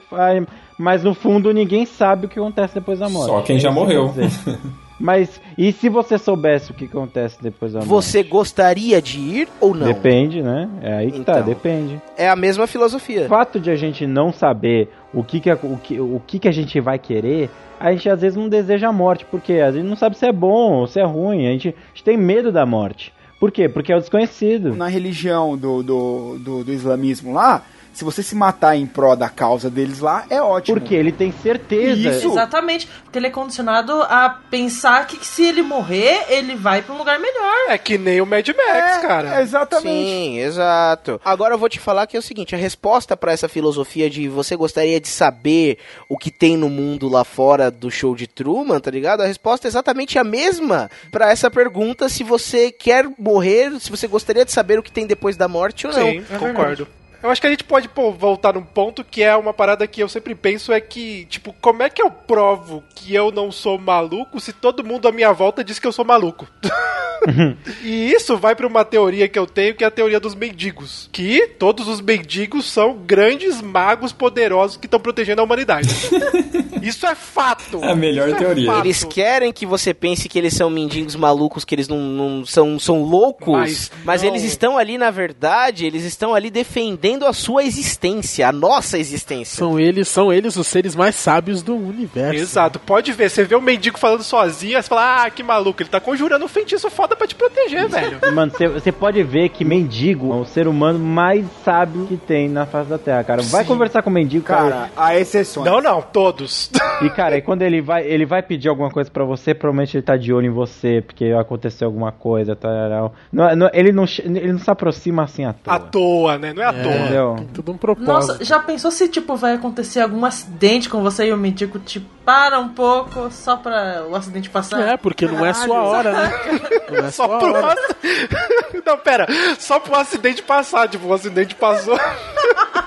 Mas no fundo ninguém sabe o que acontece depois da morte. Só quem já É que morreu. dizer. Mas e se você soubesse o que acontece depois da morte? Você gostaria de ir ou não? Depende, né? É aí que tá, Então. depende. É a mesma filosofia. O fato de a gente não saber o que, que, a- o que, o que, que a gente vai querer, a gente às vezes não deseja a morte, porque a gente não sabe se é bom ou se é ruim, a gente, a gente tem medo da morte. Por quê? Porque é o desconhecido. Na religião do, do, do, do islamismo lá, se você se matar em pró da causa deles lá, é ótimo. Porque ele tem certeza. Isso. Exatamente. Porque ele é condicionado a pensar que se ele morrer, ele vai pra um lugar melhor. É que nem o Mad Max, cara. Exatamente. Sim, exato. Agora eu vou te falar que é o seguinte, a resposta pra essa filosofia de você gostaria de saber o que tem no mundo lá fora do show de Truman, tá ligado? A resposta é exatamente a mesma pra essa pergunta se você quer morrer, se você gostaria de saber o que tem depois da morte ou não. Sim, concordo. Eu acho que a gente pode pô, voltar num ponto que é uma parada que eu sempre penso é que, tipo, como é que eu provo que eu não sou maluco se todo mundo à minha volta diz que eu sou maluco? e isso vai pra uma teoria que eu tenho, que é a teoria dos mendigos. Que todos os mendigos são grandes magos poderosos que estão protegendo a humanidade. isso é fato. É a melhor Isso teoria. fato. Eles querem que você pense que eles são mendigos malucos, que eles não, não são, são loucos, Mas mas, não. eles estão ali, na verdade, eles estão ali defendendo a sua existência, a nossa existência. São eles, são eles os seres mais sábios do universo. Exato, pode ver, você vê um mendigo falando sozinho, você fala, ah, que maluco, ele tá conjurando um feitiço foda pra te proteger, velho. Mano, você- pode ver que mendigo é o ser humano mais sábio que tem na face da Terra, cara. Vai Sim. conversar com o mendigo, cara. Cara, há exceções. Não, não, todos. E, cara, e quando ele vai, ele vai pedir alguma coisa pra você, provavelmente ele tá de olho em você, porque aconteceu alguma coisa, tal. Não, não- ele, não, ele não se aproxima assim à toa. À toa, né? Não é à toa. Entendeu? Tem tudo um propósito. Nossa, já pensou se, tipo, vai acontecer algum acidente com você e o mendigo te para um pouco só pra o acidente passar? É, porque não é sua hora, né? Não é Só sua pro hora. ac- Não, pera, só pro acidente passar, tipo, o acidente passou.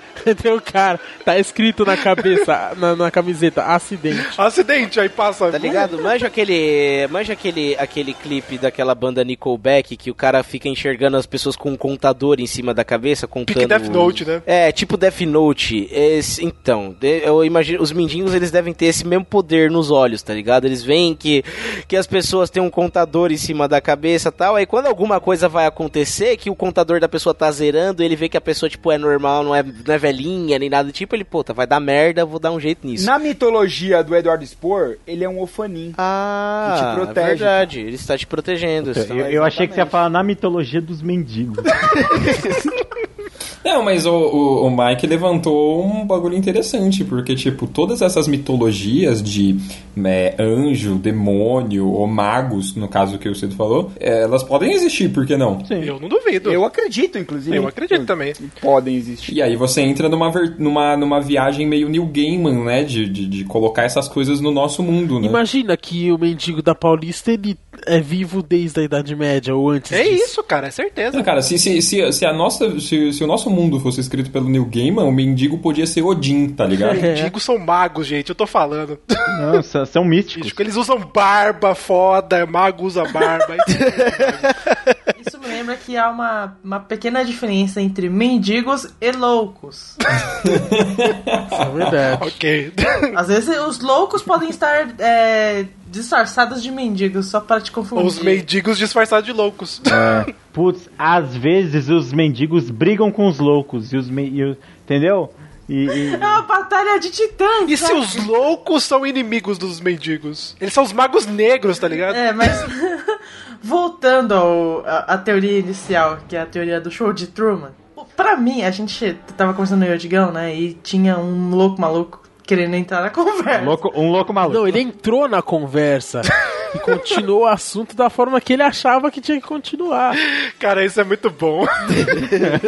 Tem o cara, tá escrito na cabeça, na, na camiseta, acidente. acidente, aí passa. Tá ligado? Manja aquele, manja aquele, aquele clipe daquela banda Nickelback que o cara fica enxergando as pessoas com um contador em cima da cabeça, contando... Pique Death Note, né? É, tipo Death Note. Esse- então, eu imagino, os mendigos eles devem ter esse mesmo poder nos olhos, tá ligado? Eles veem que, que as pessoas têm um contador em cima da cabeça e tal, aí quando alguma coisa vai acontecer, que o contador da pessoa tá zerando, ele vê que a pessoa, tipo, é normal, não é, não é velhinha, nem nada do tipo, ele, puta, vai dar merda, vou dar um jeito nisso. Na mitologia do Eduardo Spohr, ele é um Ofanim. Ah, Que te protege. é verdade, ele está te protegendo. Eu, eu achei que você ia falar na mitologia dos mendigos. Não, mas o, o, o Mike levantou um bagulho interessante, porque, tipo, todas essas mitologias de é, anjo, demônio ou magos, no caso que o Cido falou, elas podem existir, por que não? Eu não duvido. Eu acredito, inclusive. Eu acredito também. Podem existir. E aí você entra numa, numa, numa viagem meio New Gaiman, né? De, de, de colocar essas coisas no nosso mundo, né? Imagina que o mendigo da Paulista, ele é vivo desde a Idade Média ou antes É disso. isso, cara, é certeza. Não, cara, se, se, se, se a nossa, se, se o nosso mundo fosse escrito pelo Neil Gaiman, o mendigo podia ser Odin, tá ligado? Mendigos são magos, gente, eu tô falando. Não, são. Bicho, Eles usam barba foda, mago usa barba. Que há uma, uma pequena diferença entre mendigos e loucos. Isso é verdade. ok. Às vezes os loucos podem estar é, disfarçados de mendigos só para te confundir. Os mendigos disfarçados de loucos. É, putz, às vezes os mendigos brigam com os loucos. E os me- e entendeu? E, e- É uma batalha de titãs. E se sabe? os loucos são inimigos dos mendigos? Eles são os magos negros, tá ligado? É, mas voltando ao, a, a teoria inicial, que é a teoria do show de Truman. Pra mim, a gente tava conversando no Yodigão, né? E tinha um louco maluco querendo entrar na conversa. louco, um louco maluco. Não, ele entrou na conversa. E continuou o assunto da forma que ele achava que tinha que continuar. Cara, isso é muito bom.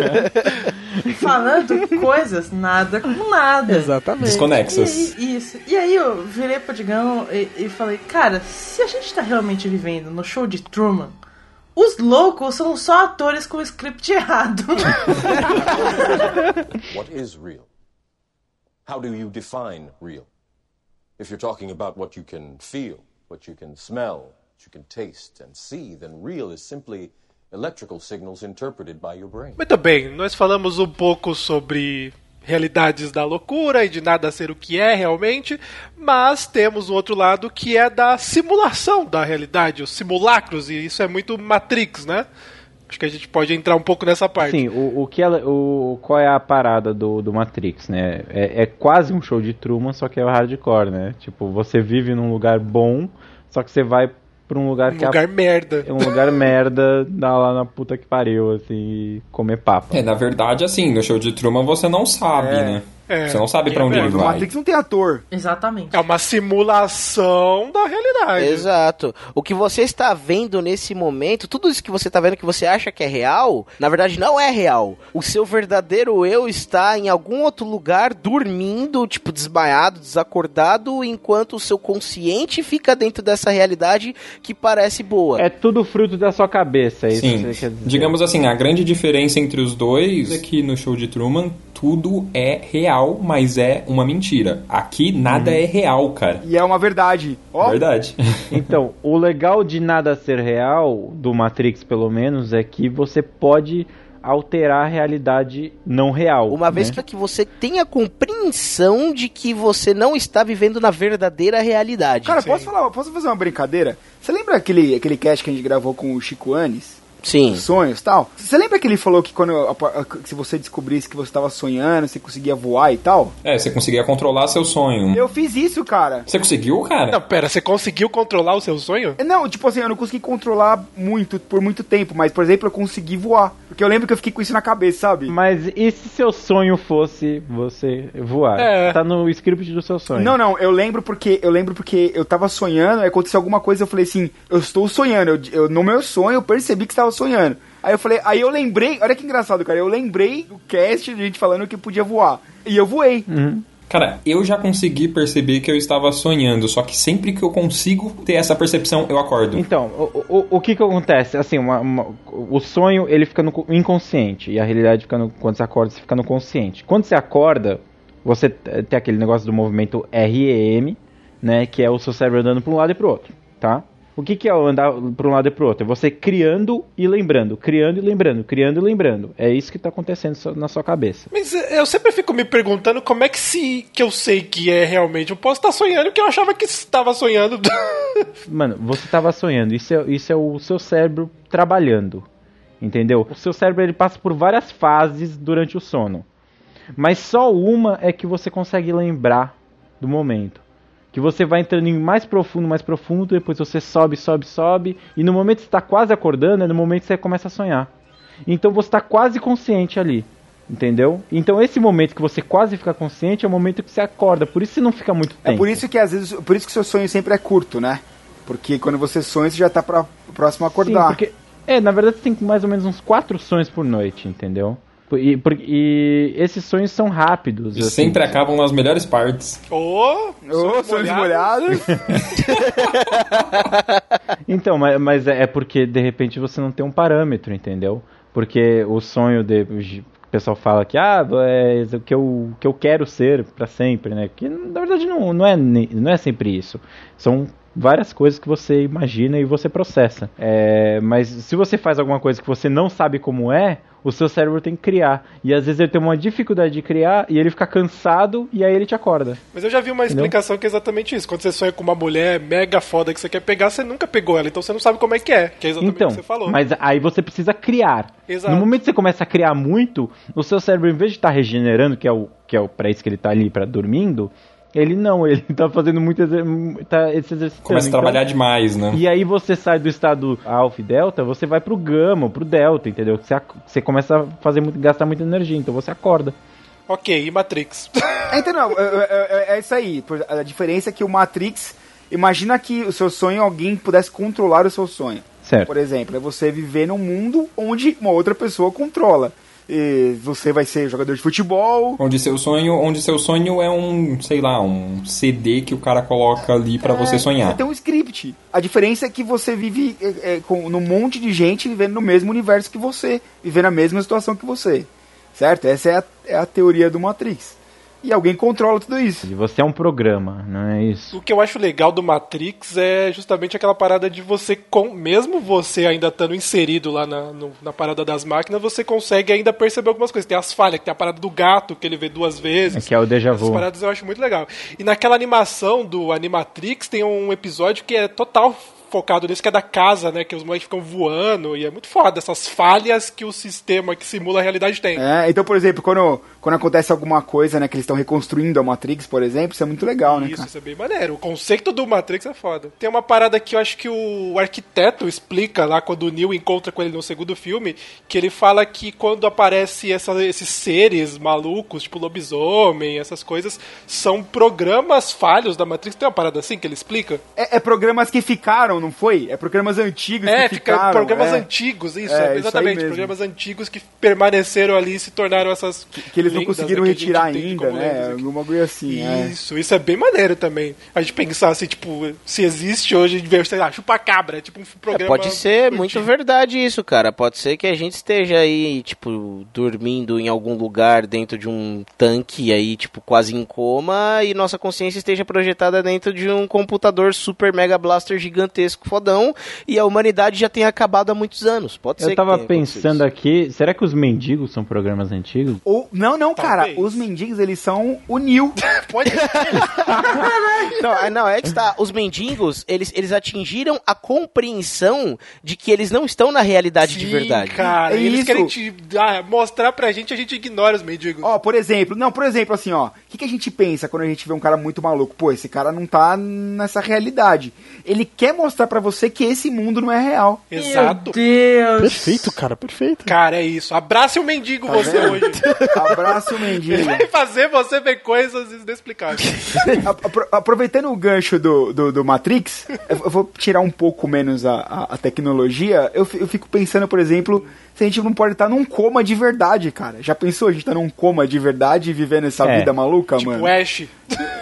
Falando coisas nada com nada. Exatamente. Desconexas. E aí, isso. E aí eu virei pro Digão e, e falei, cara, se a gente tá realmente vivendo no show de Truman, os loucos são só atores com o script errado. What is real? How do you define real? If you're talking about what you can feel, what you can smell, what you can taste and see, then real is simply electrical signals interpreted by your brain. Muito bem, nós falamos um pouco sobre realidades da loucura e de nada ser o que é realmente, mas temos o outro lado que é da simulação da realidade, os simulacros, e isso é muito Matrix, né? Acho que a gente pode entrar um pouco nessa parte. Sim, o, o que ela, o, qual é a parada do, do Matrix, né? É, é quase um show de Truman, só que é o hardcore, né? Tipo, você vive num lugar bom, só que você vai pra um lugar Um que lugar é merda. é um lugar merda, dá lá na puta que pariu, assim, comer papa. É, na verdade, assim, no show de Truman você não sabe, né? É. Você não sabe pra onde É ele vai. Matrix não tem ator. Exatamente. É uma simulação da realidade. Exato. O que você está vendo nesse momento, tudo isso que você está vendo que você acha que é real, na verdade não é real. O seu verdadeiro eu está em algum outro lugar dormindo, tipo desmaiado, desacordado, enquanto o seu consciente fica dentro dessa realidade que parece boa. É tudo fruto da sua cabeça, é isso Sim. que você quer dizer. Digamos assim, a grande diferença entre os dois é que no show de Truman tudo é real, mas é uma mentira. Aqui nada é real, cara. E é uma verdade. Ó, Verdade. Então, o legal de nada ser real, do Matrix pelo menos, é que você pode alterar a realidade não real. Uma vez né? para que você tenha compreensão de que você não está vivendo na verdadeira realidade. cara, posso falar, posso fazer uma brincadeira? Você lembra aquele, aquele cast que a gente gravou com o Chico Anis? Sim. Sonhos e tal? Você lembra que ele falou que quando se você descobrisse que você estava sonhando, você conseguia voar e tal? É, você conseguia controlar seu sonho. Eu fiz isso, cara. Você conseguiu, cara? Não, pera, você conseguiu controlar o seu sonho? Não, tipo assim, eu não consegui controlar muito por muito tempo, mas por exemplo, eu consegui voar. Porque eu lembro que eu fiquei com isso na cabeça, sabe? Mas e se seu sonho fosse você voar? É. Tá no script do seu sonho. Não, não, eu lembro porque eu lembro porque eu tava sonhando, aí aconteceu alguma coisa, eu falei assim, eu estou sonhando, eu, eu- no meu sonho eu percebi que estava sonhando. Aí eu falei, aí eu lembrei, olha que engraçado, cara, eu lembrei do cast de gente falando que podia voar. E eu voei. Cara, eu já consegui perceber que eu estava sonhando, só que sempre que eu consigo ter essa percepção, eu acordo. Então, o, o, o que que acontece? Assim, uma- uma- o sonho, ele fica no co- inconsciente, e a realidade fica no, quando você acorda, você fica no consciente. Quando você acorda, você tem aquele negócio do movimento REM, né, que é o seu cérebro andando para um lado e para o outro, tá? O que, que é andar para um lado e para o outro? É você criando e lembrando, criando e lembrando, criando e lembrando. É isso que está acontecendo na sua cabeça. Mas eh, eu sempre fico me perguntando como é que se que eu sei que é realmente. Eu posso estar sonhando que eu achava que estava sonhando. Mano, você tava sonhando. Isso é, isso é o seu cérebro trabalhando. Entendeu? O seu cérebro ele passa por várias fases durante o sono. Mas só uma é que você consegue lembrar do momento. Que você vai entrando em mais profundo, mais profundo, depois você sobe, sobe, sobe. E no momento que você está quase acordando, é no momento que você começa a sonhar. Então você está quase consciente ali. Entendeu? Então esse momento que você quase fica consciente é o momento que você acorda. Por isso você não fica muito tempo. É por isso que às vezes, por isso que seu sonho sempre é curto, né? Porque quando você sonha, você já tá pra, próximo a acordar. Sim, porque. É, na verdade você tem mais ou menos uns quatro sonhos por noite, entendeu? E, por- e esses sonhos são rápidos. E assim. sempre acabam nas melhores partes. Ô, Ô, sonhos molhados. Então, mas, mas é é porque de repente você não tem um parâmetro, entendeu? Porque o sonho de. O pessoal fala que ah, é o que eu, que eu quero ser pra sempre, né? Que na verdade não, não, é, não é sempre isso. São várias coisas que você imagina e você processa. É, mas se você faz alguma coisa que você não sabe como é, o seu cérebro tem que criar. E às vezes ele tem uma dificuldade de criar e ele fica cansado e aí ele te acorda. Mas eu já vi uma Entendeu? explicação que é exatamente isso. Quando você sonha com uma mulher mega foda que você quer pegar, você nunca pegou ela, então você não sabe como é que é. Que é exatamente Então, o que você falou. mas aí você precisa criar. Exato. No momento que você começa a criar muito, o seu cérebro, em vez de estar regenerando, que é o que é o para isso que ele tá ali, para dormindo, ele não, ele tá fazendo muito exer tá se exercitando. Começa a Então, trabalhar demais, né? E aí você sai do estado alfa e delta, você vai pro gama, pro delta, entendeu? Você, você começa a fazer muito, gastar muita energia, então você acorda. Ok, e Matrix? É, então, não, é, é- é- é isso aí. A diferença é que o Matrix, Imagina que o seu sonho alguém pudesse controlar o seu sonho. Certo. Por exemplo, é você viver num mundo onde uma outra pessoa controla. E você vai ser jogador de futebol. Onde seu sonho, onde seu sonho é um, sei lá, um CD que o cara coloca ali pra você sonhar. Você tem um script. A diferença é que você vive é, é, com num monte de gente vivendo no mesmo universo que você, vivendo a mesma situação que você. Certo? Essa é a, é a teoria do Matrix. E alguém controla tudo isso. E você é um programa, não é isso? O que eu acho legal do Matrix é justamente aquela parada de você, com, mesmo você ainda estando inserido lá na, no- na parada das máquinas, você consegue ainda perceber algumas coisas. Tem as falhas, tem a parada do gato que ele vê duas É vezes. que é o déjà Essas vu. paradas eu acho muito legal. E naquela animação do Animatrix tem um episódio que é total focado nisso, que é da casa, né? Que os moleques ficam voando. E é muito foda essas falhas que o sistema que simula a realidade tem. É, então, por exemplo, quando, quando acontece alguma coisa, né, que eles estão reconstruindo a Matrix, por exemplo, isso é muito legal, né, Isso, cara? isso é bem maneiro. O conceito do Matrix é foda. Tem uma parada que eu acho que o arquiteto explica lá quando o Neo encontra com ele no segundo filme, que ele fala que quando aparece essa- esses seres malucos, tipo lobisomem, essas coisas, são programas falhos da Matrix. Tem uma parada assim que ele explica? É, é programas que ficaram, não foi? É programas antigos É, que fica ficaram. programas é. antigos, isso, É, é, isso aí exatamente. mesmo. programas antigos que permaneceram ali e se tornaram essas. Que eles não conseguiram né, que a gente retirar ainda, né? aqui. Algum bagulho assim, é. Isso, isso é bem maneiro também. A gente pensar assim, tipo, se existe hoje, de ver, sei lá, chupa-cabra, é tipo um programa. Pode ser antigo. muito verdade isso, cara. Pode ser que a gente esteja aí, tipo, dormindo em algum lugar dentro de um tanque aí, tipo, quase em coma, e nossa consciência esteja projetada dentro de um computador super mega blaster gigantesco fodão, e a humanidade já tenha acabado há muitos anos. Pode ser Eu tava que tenha acontecido pensando aqui, será que os mendigos são programas antigos? Ou, não, não, cara, Talvez. os mendigos, eles são o Neo. Pode Não, é- não, é que está. Os mendigos, eles, eles atingiram a compreensão de que eles não estão na realidade de Sim, verdade. Cara, É eles isso. querem te dar- mostrar pra gente, a gente ignora os mendigos. Ó, por exemplo, não, por exemplo, assim, ó, o que, que a gente pensa quando a gente vê um cara muito maluco? Pô, esse cara não tá nessa realidade. Ele quer mostrar pra você que esse mundo não é real. Exato. Meu Deus. Perfeito, cara, perfeito. Cara, é isso. Abrace o mendigo você vendo? hoje. Abraço o mendigo. Vai fazer você ver coisas inexplicáveis. Aproveitando o gancho do, do, do Matrix, eu vou tirar um pouco menos a, a, a tecnologia. Eu, eu fico pensando, por exemplo, se a gente não pode estar num coma de verdade, cara. Já pensou a gente tá num coma de verdade e vivendo essa É. vida maluca, tipo mano? Ash.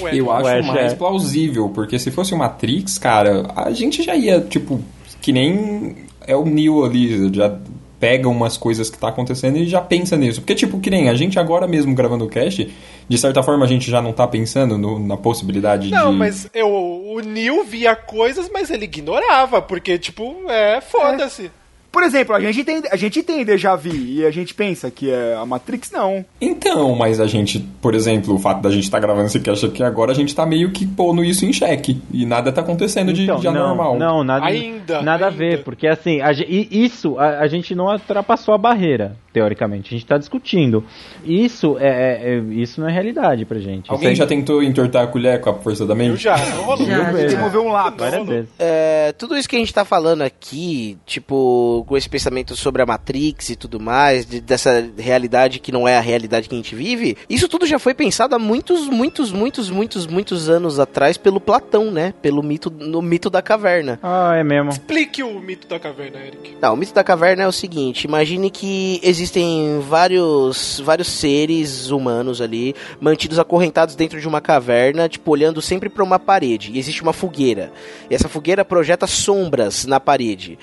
tipo Ash. Eu acho Ash, mais é. plausível, porque se fosse o Matrix, cara, a gente já ia, tipo, que nem é o Neo ali, já pega umas coisas que tá acontecendo e já pensa nisso. Porque, tipo, que nem a gente agora mesmo gravando o cast, de certa forma a gente já não tá pensando no- na possibilidade Não, de... mas eu, o Neil via coisas, mas ele ignorava, porque, tipo, é, foda-se. Por exemplo, a gente tem, a gente tem déjà vu e a gente pensa que é a Matrix, não. Então, mas a gente, por exemplo, o fato da gente estar gravando esse cast aqui agora, a gente tá meio que pondo isso em xeque. E nada tá acontecendo de, Então, de anormal. não, não, nada, Ainda, nada a ainda. ver, porque assim, a isso a, a gente não ultrapassou a barreira, teoricamente. A gente tá discutindo. Isso é, é- é- isso não é realidade pra gente. Alguém Isso já é- tentou entortar a colher com a força da mente? Eu já, não rolou. Já, A gente já. moveu um lápis. É, tudo isso que a gente tá falando aqui, tipo, com esse pensamento sobre a Matrix e tudo mais, de- dessa realidade que não é a realidade que a gente vive, isso tudo já foi pensado há muitos, muitos, muitos, muitos, muitos anos atrás pelo Platão, né? Pelo mito, no mito da caverna. Ah, é mesmo. Explique o mito da caverna, Eric. Não, o mito da caverna é o seguinte: imagine que existem vários, vários seres humanos ali, mantidos acorrentados dentro de uma caverna, tipo, olhando sempre para uma parede. E existe uma fogueira. E essa fogueira projeta sombras na parede.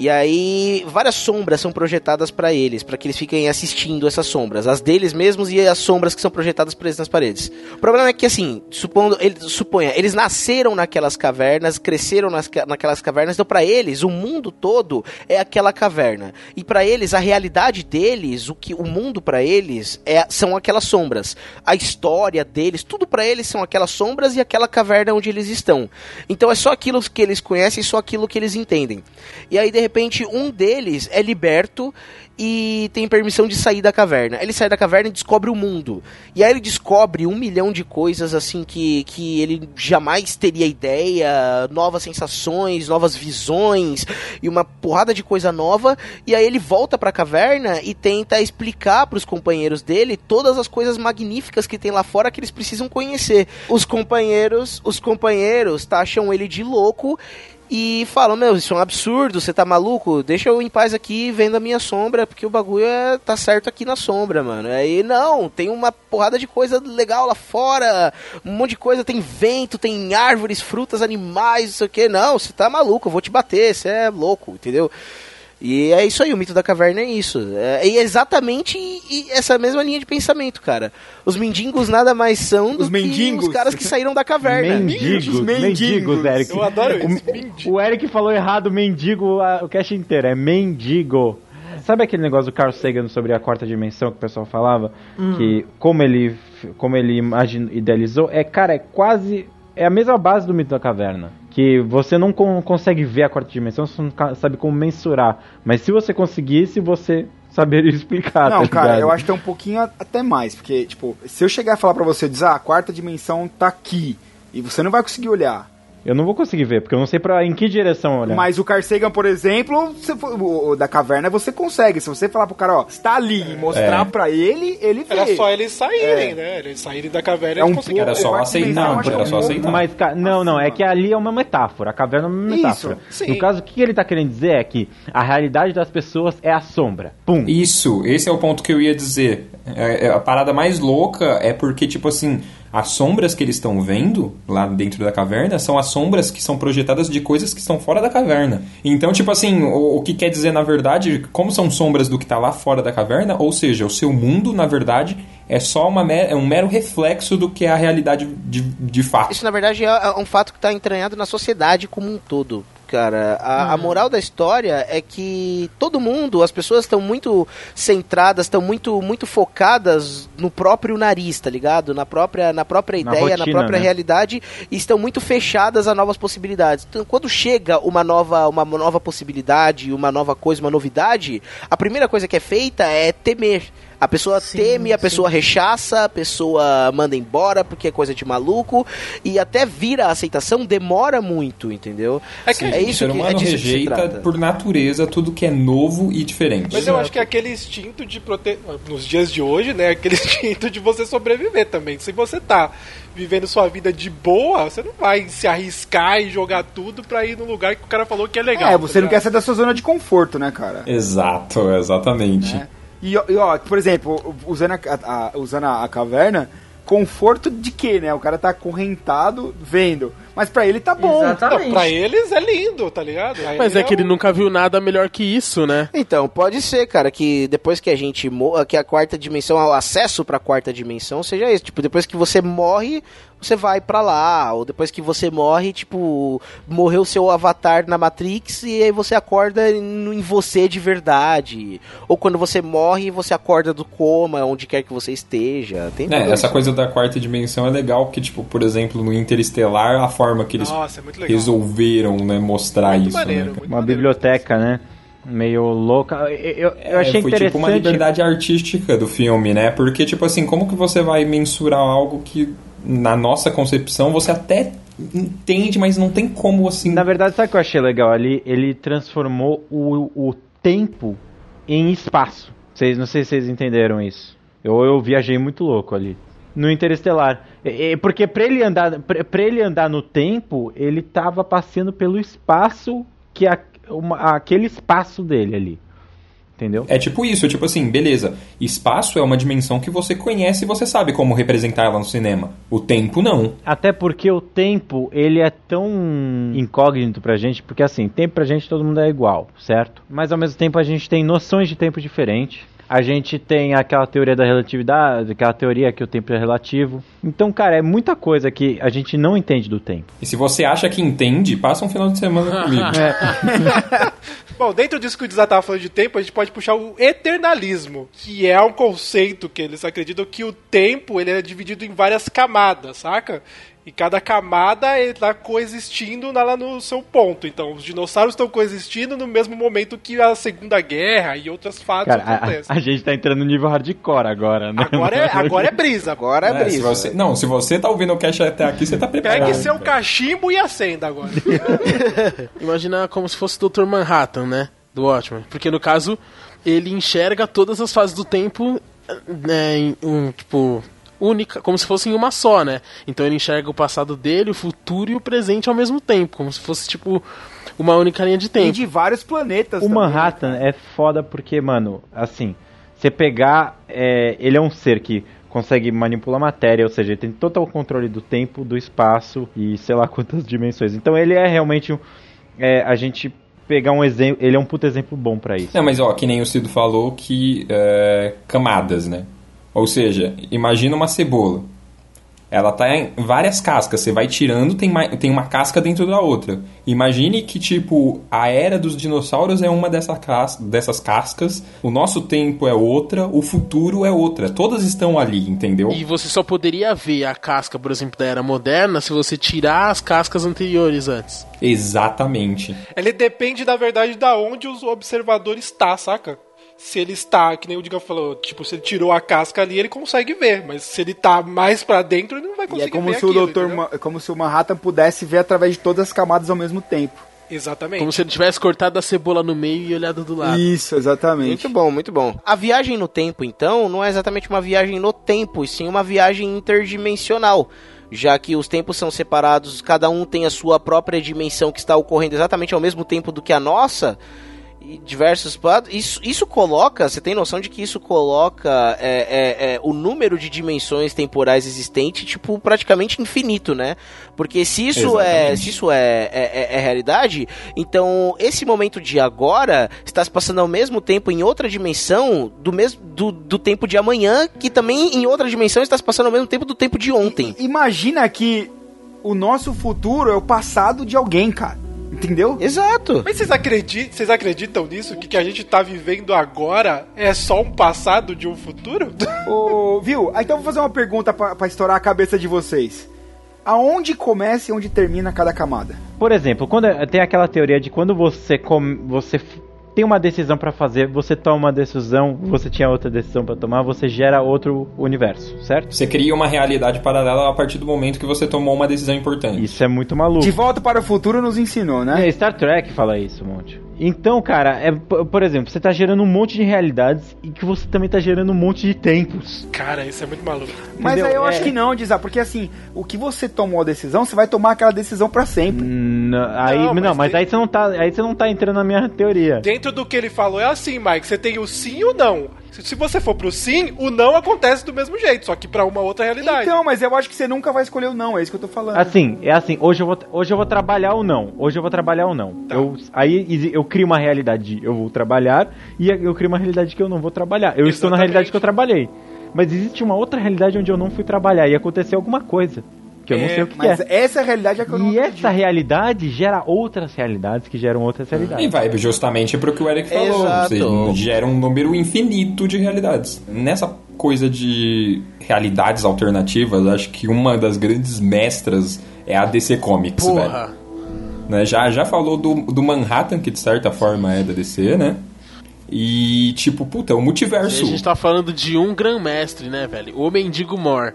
E aí, várias sombras são projetadas para eles, para que eles fiquem assistindo essas sombras, as deles mesmos e as sombras que são projetadas para eles nas paredes. O problema é que, assim, supondo, ele, suponha, eles nasceram naquelas cavernas, cresceram nas, naquelas cavernas, então para eles, o mundo todo é aquela caverna. E para eles, a realidade deles, o que o mundo para eles é, são aquelas sombras. A história deles, tudo para eles são aquelas sombras e aquela caverna onde eles estão. Então é só aquilo que eles conhecem, só aquilo que eles entendem. E aí, de repente, um deles é liberto e tem permissão de sair da caverna. Ele sai da caverna e descobre o mundo. E aí ele descobre um milhão de coisas assim que, que ele jamais teria ideia, novas sensações, novas visões e uma porrada de coisa nova. E aí ele volta pra caverna e tenta explicar pros companheiros dele todas as coisas magníficas que tem lá fora que eles precisam conhecer. Os companheiros, os companheiros taxam ele de louco e falam, meu, isso é um absurdo, você tá maluco? Deixa eu em paz aqui vendo a minha sombra, porque o bagulho é, tá certo aqui na sombra, mano. Aí, não, tem uma porrada de coisa legal lá fora, um monte de coisa, tem vento, tem árvores, frutas, animais, não sei o que. Não, você tá maluco, eu vou te bater, você é louco, entendeu? E é isso aí, o mito da caverna é isso. É, e exatamente essa mesma linha de pensamento, cara. Os mendigos nada mais são do Os mendigos? que os caras que saíram da caverna. Mendigos, mendigos, Eric. Eu adoro isso. O, o Eric falou errado mendigo a- o cast inteiro, é mendigo. Sabe aquele negócio do Carl Sagan sobre a quarta dimensão que o pessoal falava? Hum. Que como ele, como ele idealizou, é, cara, é quase. É a mesma base do mito da caverna. Que você não con- consegue ver a quarta dimensão, você não sabe como mensurar. Mas se você conseguisse, você saberia explicar. Não, tá cara, eu acho que tem um pouquinho até mais, porque, tipo, se eu chegar a falar pra você, dizer, ah, a quarta dimensão tá aqui, e você não vai conseguir olhar. Eu não vou conseguir ver, porque eu não sei pra, em que direção olhar. Mas o Carl Sagan, por exemplo, se for- o, o da caverna, você consegue. Se você falar pro cara, ó, está ali, e mostrar É. pra ele, ele vê. Era só eles saírem, né? Eles saírem da caverna É e um eles conseguiram. Era só aceitar, que era é só aceitar. Mas, não, não, é que ali é uma metáfora. A caverna é uma Isso, metáfora. sim. No caso, o que ele tá querendo dizer é que a realidade das pessoas é a sombra. Pum. Isso, esse é o ponto que eu ia dizer. É- é- a parada mais louca é porque, tipo assim, as sombras que eles estão vendo lá dentro da caverna são as sombras que são projetadas de coisas que estão fora da caverna. Então, tipo assim, o, o que quer dizer, na verdade, como são sombras do que tá lá fora da caverna, ou seja, o seu mundo, na verdade, é só uma é um mero reflexo do que é a realidade de, de fato. Isso, na verdade, é é um fato que tá entranhado na sociedade como um todo. Cara, a, a moral da história é que todo mundo, as pessoas estão muito centradas, estão muito, muito focadas no próprio nariz, tá ligado? Na própria, na própria Na ideia, na rotina, própria né? realidade e estão muito fechadas a novas possibilidades. Então, quando chega uma nova, uma nova possibilidade, uma nova coisa, uma novidade, a primeira coisa que é feita é temer. A pessoa teme, a pessoa rechaça, a pessoa manda embora porque é coisa de maluco e até vira a aceitação demora muito, entendeu? É que Sim, é o isso ser que é humano disso que se rejeita trata. por natureza tudo que é novo e diferente. Mas eu acho que é aquele instinto de prote... nos dias de hoje, né? Aquele instinto de você sobreviver também. Se você tá vivendo sua vida de boa, você não vai se arriscar e jogar tudo pra ir num lugar que o cara falou que é legal. É, você não quer sair da sua zona de conforto, né, cara? Exato, exatamente. E, e, ó, por exemplo, usando a, a- usando a, a caverna, conforto de quê, né? O cara tá acorrentado vendo. Mas pra ele tá bom. Exatamente. Não, pra eles é lindo, tá ligado? Mas é que ele um- nunca viu nada melhor que isso, né? Então, pode ser, cara, que depois que a gente morra, que a quarta dimensão, o acesso pra quarta dimensão seja isso. Tipo, depois que você morre, você vai pra lá. Ou depois que você morre, tipo, morreu seu avatar na Matrix e aí você acorda em, você de verdade. Ou quando você morre, você acorda do coma, onde quer que você esteja. Tem É, essa isso. coisa da quarta dimensão é legal, porque, tipo, por exemplo, no Interestelar, a forma que eles Nossa, é muito legal. resolveram né, mostrar Muito isso. maneiro, né? Uma maneiro. biblioteca, né? Meio louca. Eu, eu- É, achei foi interessante. tipo uma liberdade artística do filme, né? Porque, tipo assim, como que você vai mensurar algo que, na nossa concepção, você até entende, mas não tem como, assim... Na verdade, sabe o que eu achei legal ali? Ele transformou o, o tempo em espaço. Vocês, não sei se vocês entenderam isso. Eu, eu viajei muito louco ali. No Interestelar. É, é, porque pra ele, andar, pra ele andar no tempo, ele tava passeando pelo espaço que a, uma- aquele espaço dele ali. Entendeu? É tipo isso, tipo assim, beleza. Espaço é uma dimensão que você conhece e você sabe como representar ela no cinema. O tempo não. Até porque o tempo, ele é tão incógnito pra gente, porque assim, tempo pra gente todo mundo é igual, certo? Mas ao mesmo tempo a gente tem noções de tempo diferentes. A gente tem aquela teoria da relatividade, aquela teoria que o tempo é relativo. Então, cara, é muita coisa que a gente não entende do tempo. E se você acha que entende, passa um final de semana comigo. Bom, dentro disso que o tava falando de tempo, a gente pode puxar o eternalismo, que é um conceito que eles acreditam que o tempo ele é dividido em várias camadas, saca? E cada camada está coexistindo lá no seu ponto. Então, os dinossauros estão coexistindo no mesmo momento que a Segunda Guerra e outras fatos Cara, acontecem. a, a gente tá entrando no nível hardcore agora, né? Agora é, agora é brisa. Agora é, É, se brisa. você, não, se você tá ouvindo o cast até aqui, você tá preparado. Pegue seu cachimbo e acenda agora. Imagina como se fosse o Dr. Manhattan, né? Do Watchmen. Porque no caso, ele enxerga todas as fases do tempo, né, em um, tipo, única, como se fossem uma só, né? Então ele enxerga o passado dele, o futuro e o presente ao mesmo tempo, como se fosse, tipo, uma única linha de E tempo. de vários planetas O também, Manhattan é foda porque, mano, assim, você pegar. é, ele é um ser que consegue manipular matéria, ou seja, ele tem total controle do tempo, do espaço e sei lá quantas dimensões. Então ele é realmente um. é, a gente pegar um exemplo. Ele é um puto exemplo bom pra isso. Não, mas ó, que nem o Cido falou que é, camadas, né? Ou seja, imagina uma cebola. Ela tá em várias cascas, você vai tirando, tem, tem uma casca dentro da outra. Imagine que, tipo, a era dos dinossauros é uma dessa cas dessas cascas, o nosso tempo é outra, o futuro é outra. Todas estão ali, entendeu? E você só poderia ver a casca, por exemplo, da era moderna se você tirar as cascas anteriores antes. Exatamente. Ele depende, na verdade, da onde o observador está, saca? Se ele está, que nem o Diga falou, tipo, se ele tirou a casca ali, ele consegue ver. Mas se ele tá mais pra dentro, ele não vai E conseguir é como ver se, o aquilo, Dr. entendeu? Ma- como se o Manhattan pudesse ver através de todas as camadas ao mesmo tempo. Exatamente. Como se ele tivesse cortado a cebola no meio e olhado do lado. Isso, exatamente. Muito bom, muito bom. A viagem no tempo, então, não é exatamente uma viagem no tempo, e sim uma viagem interdimensional. Já que os tempos são separados, cada um tem a sua própria dimensão que está ocorrendo exatamente ao mesmo tempo do que a nossa. E diversos. Isso, isso coloca, você tem noção de que isso coloca é, é, é, o número de dimensões temporais existente, tipo, praticamente infinito, né? Porque se isso é, se isso é, é, é- é realidade, então esse momento de agora está se passando ao mesmo tempo em outra dimensão do mesmo do, do tempo de amanhã, que também em outra dimensão está se passando ao mesmo tempo do tempo de ontem. Imagina que o nosso futuro é o passado de alguém, cara. Entendeu? Exato. Mas vocês acreditam, vocês acreditam nisso? Que o que a gente tá vivendo agora é só um passado de um futuro? Ô, viu? Ah, Então eu vou fazer uma pergunta pra, pra estourar a cabeça de vocês. Aonde começa e onde termina cada camada? Por exemplo, quando é- tem aquela teoria de quando você com, você tem uma decisão pra fazer, você toma uma decisão, você tinha outra decisão pra tomar, você gera outro universo, certo? Você cria uma realidade paralela a partir do momento que você tomou uma decisão importante. Isso é muito maluco. De volta para o futuro nos ensinou, né? É, Star Trek fala isso um monte. Então, cara, é, por exemplo, você tá gerando um monte de realidades e que você também tá gerando um monte de tempos. Cara, isso é muito maluco. Mas Entendeu? aí eu É. acho que não, Dizá, porque assim, o que você tomou a decisão, você vai tomar aquela decisão pra sempre. N- aí, Não, não, mas mas, tem- aí você não tá, aí você não tá entrando na minha teoria. Dentro do que ele falou é assim, Mike, você tem o sim e o não. Se, você for pro sim, o não acontece do mesmo jeito, só que pra uma outra realidade. Então, mas eu acho que você nunca vai escolher o não, é isso que eu tô falando. Assim, é assim, hoje eu vou, hoje eu vou trabalhar ou não. Hoje eu vou trabalhar ou não. Tá. Eu, aí eu crio uma realidade de eu vou trabalhar e eu crio uma realidade que eu não vou trabalhar. Eu estou na Exatamente. realidade que eu trabalhei. Mas existe uma outra realidade onde eu não fui trabalhar e aconteceu alguma coisa. Que eu não É, sei o que Mas é. essa é realidade que eu não E acredito. essa realidade gera outras realidades que geram outras E realidades. vai justamente pro que o Eric falou. Exato. Você gera um número infinito de realidades. Nessa coisa de realidades alternativas, acho que uma das grandes mestras é a DC Comics, velho. Porra. Né, Já, já falou do, do Manhattan, que de certa forma é da DC, né? E, tipo, puta, o multiverso. A gente tá falando de um grão-mestre, né, velho? O Mendigo Mor,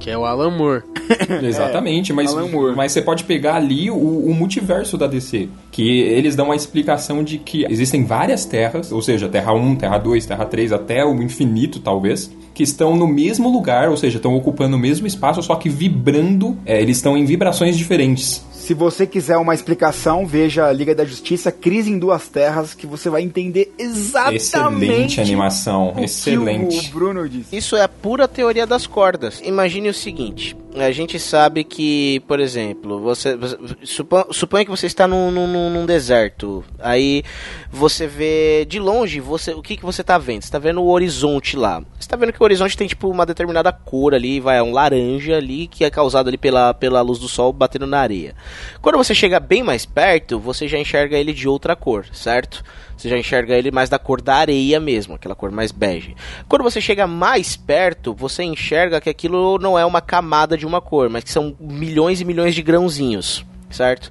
que é o Alan Moore. Exatamente, mas, Alan Moore. mas você pode pegar ali o, o multiverso da DC, que eles dão a explicação de que existem várias terras, ou seja, Terra 1, Terra 2, Terra 3, até o infinito talvez, que estão no mesmo lugar, ou seja, estão ocupando o mesmo espaço, só que vibrando, é, eles estão em vibrações diferentes. Se você quiser uma explicação, veja a Liga da Justiça, Crise em Duas Terras, que você vai entender exatamente Excelente animação, o que excelente. o Bruno disse. Isso é a pura teoria das cordas. Imagine o seguinte: a gente sabe que, por exemplo, você, supo- suponha que você está num, num, num deserto. Aí você vê de longe, você o que, que você está vendo? Você está vendo o horizonte lá. Você está vendo que o horizonte tem tipo uma determinada cor ali, vai um laranja ali que é causado ali pela, pela luz do sol batendo na areia. Quando você chega bem mais perto, você já enxerga ele de outra cor, certo? Você já enxerga ele mais da cor da areia mesmo, aquela cor mais bege. Quando você chega mais perto, você enxerga que aquilo não é uma camada de uma cor, mas que são milhões e milhões de grãozinhos, certo?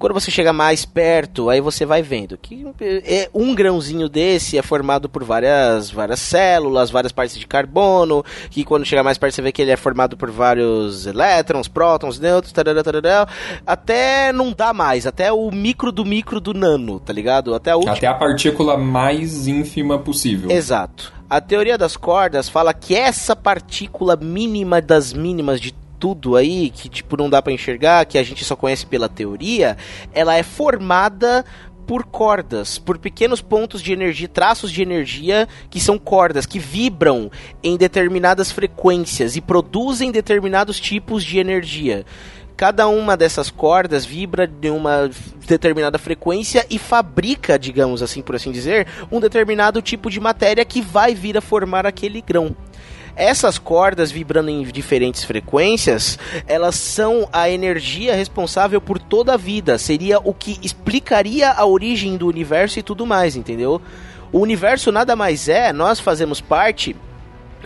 Quando você chega mais perto, aí você vai vendo que é um grãozinho desse é formado por várias, várias células, várias partes de carbono, que quando chega mais perto você vê que ele é formado por vários elétrons, prótons, nêutrons, tarará, tarará, até não dá mais, até o micro do micro do nano, tá ligado? Até a última... Até a partícula mais ínfima possível. Exato. A teoria das cordas fala que essa partícula mínima das mínimas de tudo aí, que tipo não dá para enxergar, que a gente só conhece pela teoria, ela é formada por cordas, por pequenos pontos de energia, traços de energia que são cordas que vibram em determinadas frequências e produzem determinados tipos de energia. Cada uma dessas cordas vibra de uma determinada frequência e fabrica, digamos assim por assim dizer, um determinado tipo de matéria que vai vir a formar aquele grão. Essas cordas vibrando em diferentes frequências, elas são a energia responsável por toda a vida. Seria o que explicaria a origem do universo e tudo mais, entendeu? O universo nada mais é, nós fazemos parte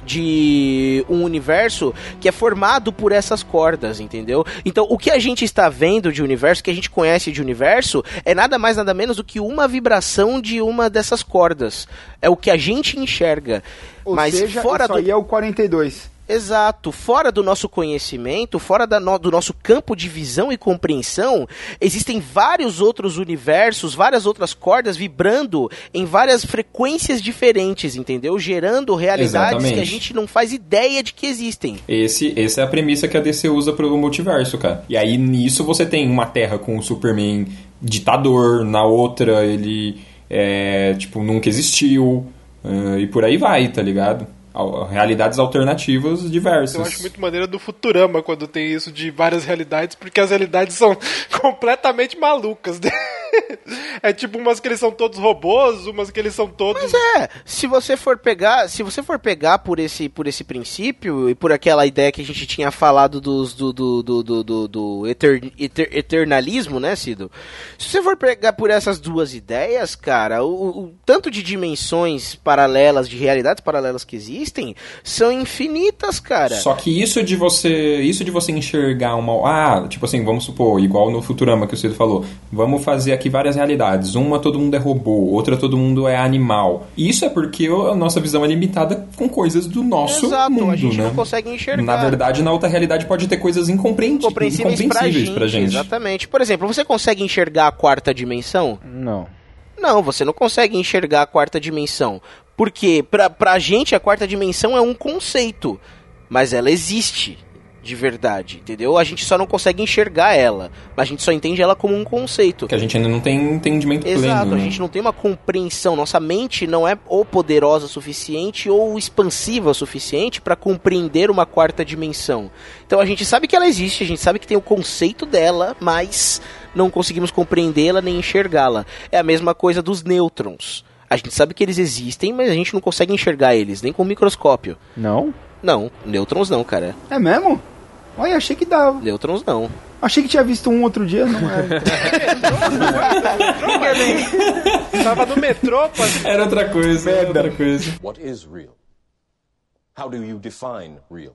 de um universo que é formado por essas cordas, entendeu? Então, o que a gente está vendo de universo, que a gente conhece de universo, é nada mais nada menos do que uma vibração de uma dessas cordas. É o que a gente enxerga. Ou Mas seja, fora isso do aí é o 42. Exato, fora do nosso conhecimento, fora no- do nosso campo de visão e compreensão, existem vários outros universos, várias outras cordas vibrando em várias frequências diferentes, entendeu? Gerando realidades Exatamente. que a gente não faz ideia de que existem. Esse, essa é a premissa que a DC usa pro multiverso, cara. E aí nisso você tem uma Terra com o Superman ditador, na outra ele é, tipo, nunca existiu, e por aí vai, tá ligado? Al- Realidades alternativas diversas. Eu acho muito maneiro do Futurama quando tem isso de várias realidades, porque as realidades são completamente malucas. né? É tipo umas que eles são todos robôs, umas que eles são todos. Mas é, se você for pegar, se você for pegar por esse, por esse princípio e por aquela ideia que a gente tinha falado dos, do, do, do, do, do, do eter- eter- eternalismo, né, Cido? Se você for pegar por essas duas ideias, cara, o, o tanto de dimensões paralelas, de realidades paralelas que existem, são infinitas, cara. Só que isso de você, isso de você enxergar uma, ah, tipo assim, vamos supor, igual no Futurama que o Cido falou, vamos fazer aqui várias realidades. Uma todo mundo é robô, outra todo mundo é animal. Isso é porque a nossa visão é limitada com coisas do nosso Exato, mundo, a gente né? não consegue enxergar. Na verdade, na outra realidade pode ter coisas incompreendi- Compreensíveis pra incompreensíveis gente, pra gente. Exatamente. Por exemplo, você consegue enxergar a quarta dimensão? Não. Não, você não consegue enxergar a quarta dimensão. Porque pra, pra gente a quarta dimensão é um conceito. Mas ela existe de verdade, entendeu? A gente só não consegue enxergar ela. Mas a gente só entende ela como um conceito. Que a gente ainda não tem entendimento pleno. Exato, a né? gente não tem uma compreensão. Nossa mente não é ou poderosa o suficiente ou expansiva o suficiente para compreender uma quarta dimensão. Então a gente sabe que ela existe, a gente sabe que tem o conceito dela, mas não conseguimos compreendê-la nem enxergá-la. É a mesma coisa dos nêutrons. A gente sabe que eles existem, mas a gente não consegue enxergar eles, nem com o microscópio. Não? Não, nêutrons não, cara. É mesmo? Olha, achei que dava. Nêutrons não. Achei que tinha visto um outro dia, não é? Tava no metrô. Era outra coisa, era outra coisa. What is real? How do you define real?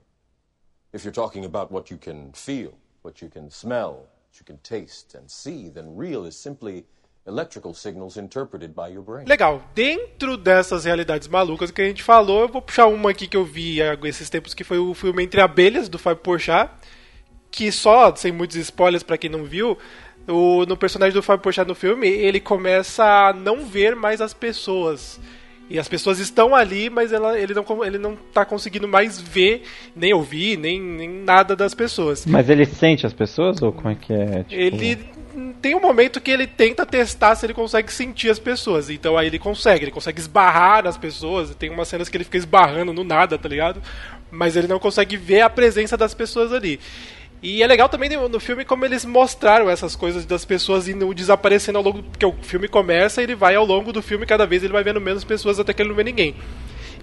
If you're talking about what you can feel, what you can smell, what you can taste and see, then real is simply electrical signals interpreted by your brain. Legal, dentro dessas realidades malucas que a gente falou, eu vou puxar uma aqui que eu vi há esses tempos, que foi o filme Entre Abelhas, do Fábio Porchat, que só, sem muitos spoilers pra quem não viu, o, no personagem do Fábio Porchat no filme, ele começa a não ver mais as pessoas. E as pessoas estão ali, mas ela, ele, não, ele não tá conseguindo mais ver, nem ouvir, nem, nem nada das pessoas. Mas ele sente as pessoas ou como é que é? Tipo, Ele tem um momento que ele tenta testar se ele consegue sentir as pessoas. Então aí ele consegue, ele consegue esbarrar nas pessoas. Tem umas cenas que ele fica esbarrando no nada, tá ligado? Mas ele não consegue ver a presença das pessoas ali. E é legal também no filme como eles mostraram essas coisas das pessoas indo desaparecendo ao longo. Porque o filme começa e ele vai ao longo do filme, cada vez ele vai vendo menos pessoas até que ele não vê ninguém.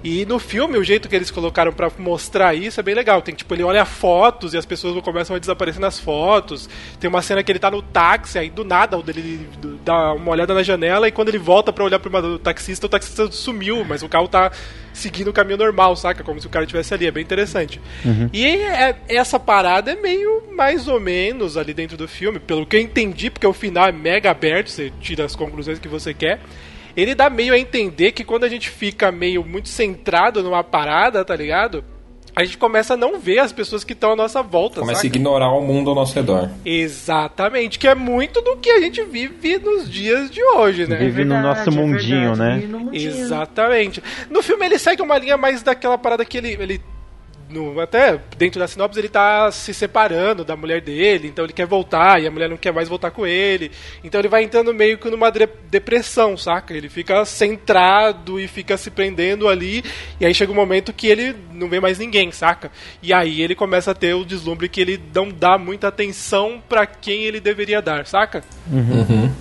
E no filme, o jeito que eles colocaram pra mostrar isso é bem legal. Tem tipo, ele olha fotos e as pessoas começam a desaparecer nas fotos. Tem uma cena que ele tá no táxi, aí do nada ele dá uma olhada na janela e quando ele volta pra olhar pro taxista, o taxista sumiu, mas o carro tá seguindo o caminho normal, saca? Como se o cara estivesse ali. É bem interessante. Uhum. E é- essa parada é meio mais ou menos ali dentro do filme, pelo que eu entendi, porque o final é mega aberto, você tira as conclusões que você quer. Ele dá meio a entender que quando a gente fica meio muito centrado numa parada, tá ligado? A gente começa a não ver as pessoas que estão à nossa volta, Começa a saca? ignorar o mundo ao nosso redor. Exatamente, que é muito do que a gente vive nos dias de hoje, né? Vive no nosso mundinho, né? Exatamente. No filme ele segue uma linha mais daquela parada que ele. ele no, até dentro da sinopse ele tá se separando da mulher dele, então ele quer voltar e a mulher não quer mais voltar com ele. Então ele vai entrando meio que numa depressão, saca? Ele fica centrado e fica se prendendo ali, e aí chega um momento que ele não vê mais ninguém, saca? E aí ele começa a ter o deslumbre que ele não dá muita atenção pra quem ele deveria dar, saca? Uhum.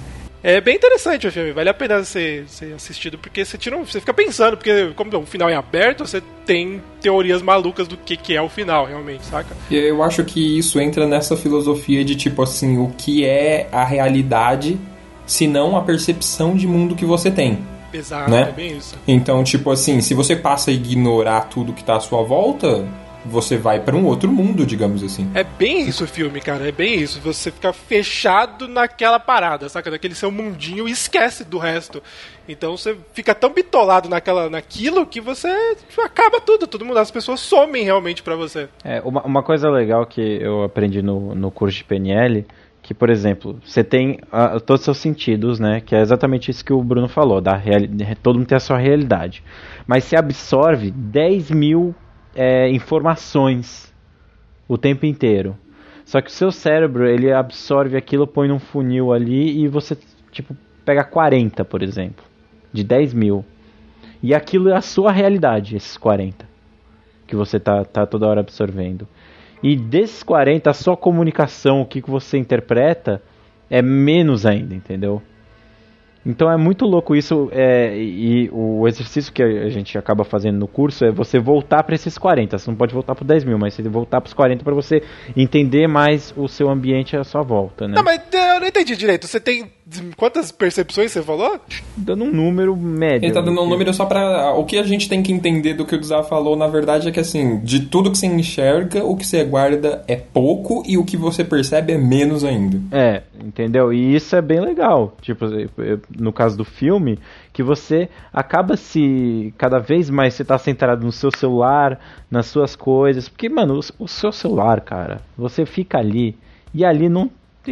É bem interessante o filme, vale a pena ser, ser assistido, porque você tira você fica pensando, porque como o final é aberto, você tem teorias malucas do que, que é o final, realmente, saca? Eu acho que isso entra nessa filosofia de tipo assim, o que é a realidade, se não a percepção de mundo que você tem. Exato, Né? é bem isso. Então, tipo assim, se você passa a ignorar tudo que tá à sua volta, você vai pra um outro mundo, digamos assim. É bem isso o filme, cara, é bem isso. Você fica fechado naquela parada, saca? Naquele seu mundinho e esquece do resto. Então você fica tão bitolado naquela, naquilo que você tipo, acaba tudo, todo mundo, as pessoas somem realmente pra você. É, uma, uma coisa legal que eu aprendi no, no curso de PNL, que, por exemplo, você tem ah, todos os seus sentidos, né? Que é exatamente isso que o Bruno falou, da reali todo mundo tem a sua realidade. Mas você absorve 10 mil é, informações o tempo inteiro. Só que o seu cérebro, ele absorve aquilo, põe num funil ali e você, tipo, pega 40, por exemplo, de 10 mil. E aquilo é a sua realidade, esses 40 que você tá, tá toda hora absorvendo. E desses 40, a sua comunicação, o que, que você interpreta, é menos ainda, entendeu? Então é muito louco isso, é, e o exercício que a gente acaba fazendo no curso é você voltar para esses 40. Você não pode voltar para 10 mil, mas você voltar para os 40 para você entender mais o seu ambiente à sua volta, né? Não, mas eu não entendi direito. Você tem quantas percepções você falou? Dando um número médio. Ele tá dando um número só pra. O que a gente tem que entender do que o Zá falou, na verdade, é que assim, de tudo que você enxerga, o que você guarda é pouco e o que você percebe é menos ainda. É, entendeu? E isso é bem legal. Tipo, no caso do filme, que você acaba se. Cada vez mais você tá centrado no seu celular, nas suas coisas. Porque, mano, o, o seu celular, cara, você fica ali e ali não.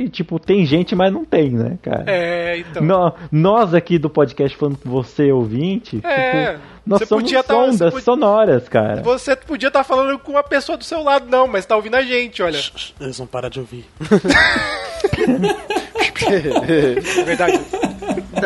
Tipo, tem gente, mas não tem, né, cara? É, então. Nó- nós aqui do podcast falando com você, ouvinte, É, tipo, nós você somos podia tá- ondas você podia- sonoras, cara. Você podia estar falando com uma pessoa do seu lado, não, mas tá ouvindo a gente, olha. Eles vão parar de ouvir. É verdade.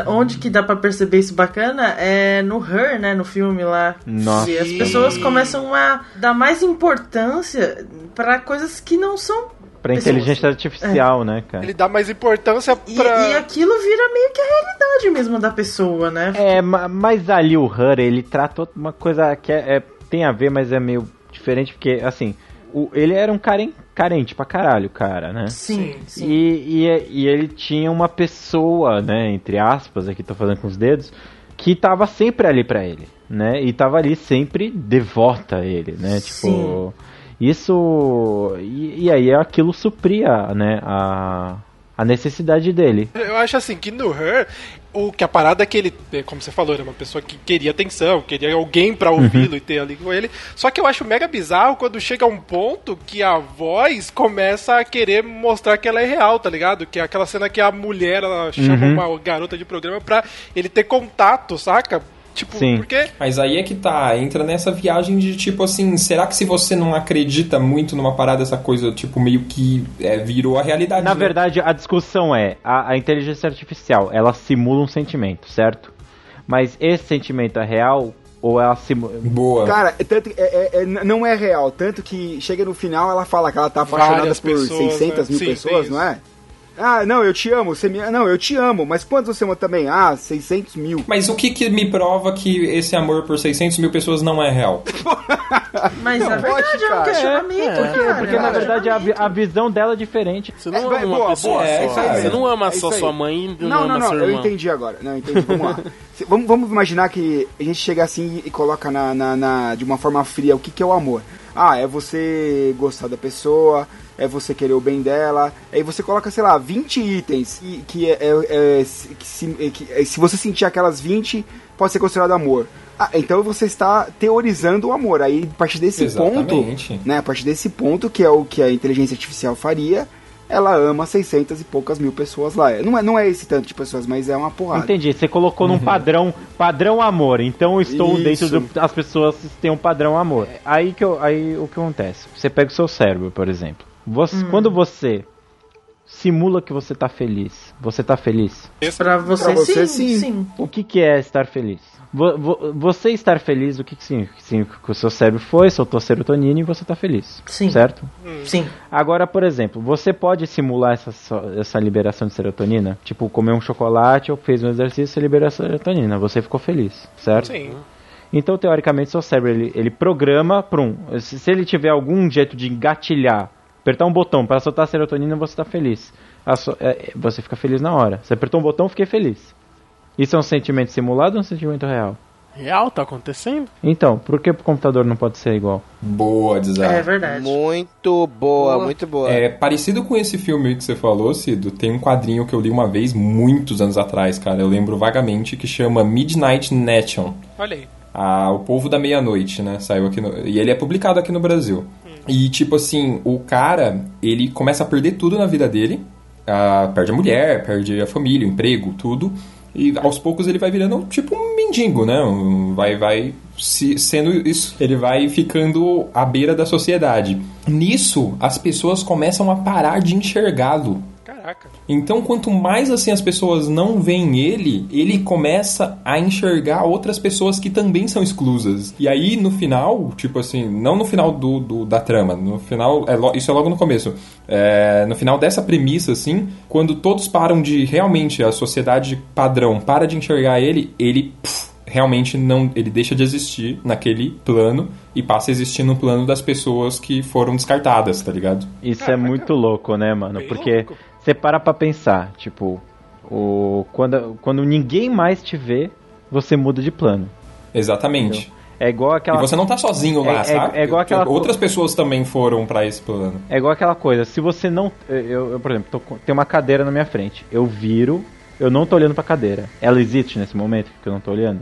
Onde que dá pra perceber isso bacana é no Her, né? No filme lá. Nossa. E as pessoas começam a dar mais importância pra coisas que não são. Pra pessoas. inteligência artificial, né, cara? Ele dá mais importância E, pra. e aquilo vira meio que a realidade mesmo da pessoa, né? É, ma- mas ali o Hur, ele trata uma coisa que é, é- tem a ver, mas é meio diferente, porque, assim, o- ele era um caren, carente pra caralho, cara, né? Sim, sim. E, e, e ele tinha uma pessoa, né, entre aspas, aqui tô fazendo com os dedos, que tava sempre ali pra ele, né? E tava ali sempre devota a ele, né? Sim. Tipo, isso... E, e aí aquilo supria, né, a, a necessidade dele. Eu acho assim que no Her, o que a parada é que ele, é, como você falou, era uma pessoa que queria atenção, queria alguém pra ouvi-lo e ter ali com ele. Só que eu acho mega bizarro quando chega um ponto que a voz começa a querer mostrar que ela é real, tá ligado? Que é aquela cena que a mulher ela chama Uhum. uma garota de programa pra ele ter contato, saca? Tipo, Sim. porque Mas aí é que tá, entra nessa viagem de tipo assim, será que se você não acredita muito numa parada, essa coisa, tipo, meio que é, virou a realidade? Na né? verdade, a discussão é: a, a inteligência artificial ela simula um sentimento, certo? Mas esse sentimento é real ou ela simula. Boa. Cara, é tanto, é, é- é- não é real. Tanto que chega no final ela fala que ela tá apaixonada Várias por pessoas, 600 né? mil Sim, pessoas, não é? Ah, não, eu te amo. Você me... Não, eu te amo. Mas quantos você ama também? Ah, 600 mil. Mas o que, que me prova que esse amor por 600 mil pessoas não é real? Mas é verdade, é um questionamento, Porque, cara. porque na verdade a, a visão dela é diferente. Você não É, ama boa, pessoa boa, é só. aí Você não ama É só sua mãe e não, Não, não, não, eu entendi agora. Não, entendi. Vamos lá. Vamos, vamos imaginar que a gente chega assim e coloca na, na- na- de uma forma fria o que, que é o amor. Ah, é você gostar da pessoa, é você querer o bem dela. Aí você coloca, sei lá, 20 itens que, que, é, é- é- se- que se, é que- é, se você sentir aquelas 20, pode ser considerado amor. Ah, então você está teorizando o amor. Aí, a partir desse Exatamente. ponto, né, a partir desse ponto, que é o que a inteligência artificial faria, ela ama 600 e poucas mil pessoas lá. Não é, não é esse tanto de pessoas, mas é uma porrada. Entendi, você colocou num padrão, padrão amor. Então eu estou Isso. dentro das pessoas que têm um padrão amor. Aí que eu, aí o que acontece? Você pega o seu cérebro, por exemplo. Você, Quando você simula que você tá feliz, você tá feliz? Pra você, Pra você, sim, sim. sim. O que que é estar feliz? Vo- vo- Você estar feliz, o que que significa? Que o seu cérebro foi, soltou serotonina e você tá feliz. Sim. Certo? Sim. Agora, por exemplo, você pode simular essa, essa liberação de serotonina? Tipo, comer um chocolate ou fez um exercício, você liberou a serotonina, você ficou feliz, certo? Sim. Então, teoricamente, seu cérebro ele, ele programa para um. Se, se ele tiver algum jeito de engatilhar, apertar um botão para soltar a serotonina, você está feliz. A so- é, você fica feliz na hora. Você apertou um botão, fiquei feliz. Isso é um sentimento simulado ou um sentimento real? Real, tá acontecendo? Então, por que pro computador não pode ser igual? Boa, Desar. É verdade. Muito boa, muito boa. É, parecido com esse filme que você falou, Cido, tem um quadrinho que eu li uma vez, muitos anos atrás, cara. Eu lembro vagamente, que chama Midnight Nation. Olha aí. Ah, o Povo da Meia-Noite, né? Saiu aqui no... E ele é publicado aqui no Brasil. E, tipo assim, o cara, ele começa a perder tudo na vida dele. Ah, perde a mulher, perde a família, o emprego, tudo. E aos poucos ele vai virando tipo um mendigo, né? Vai, vai se, sendo isso. Ele vai ficando à beira da sociedade. Nisso, as pessoas começam a parar de enxergá-lo. Caraca. Então, quanto mais assim as pessoas não veem ele, ele começa a enxergar outras pessoas que também são exclusas. E aí, no final, tipo assim, não no final do, do- da trama, no final, é lo- isso é logo no começo. É, no final dessa premissa, assim, quando todos param de realmente, a sociedade padrão para de enxergar ele, ele pff, realmente não, ele deixa de existir naquele plano e passa a existir no plano das pessoas que foram descartadas, tá ligado? Isso é muito louco, né, mano? Bem Porque louco. Você para pra pensar, tipo, o, quando, quando ninguém mais te vê, você muda de plano. Exatamente. É igual aquela. E você não tá sozinho lá, É- é- sabe? é igual aquela co- Outras pessoas também foram pra esse plano. É igual aquela coisa, se você não. Eu, eu, por exemplo, tô tem uma cadeira na minha frente. Eu viro, eu não tô olhando pra cadeira. Ela existe nesse momento que eu não tô olhando?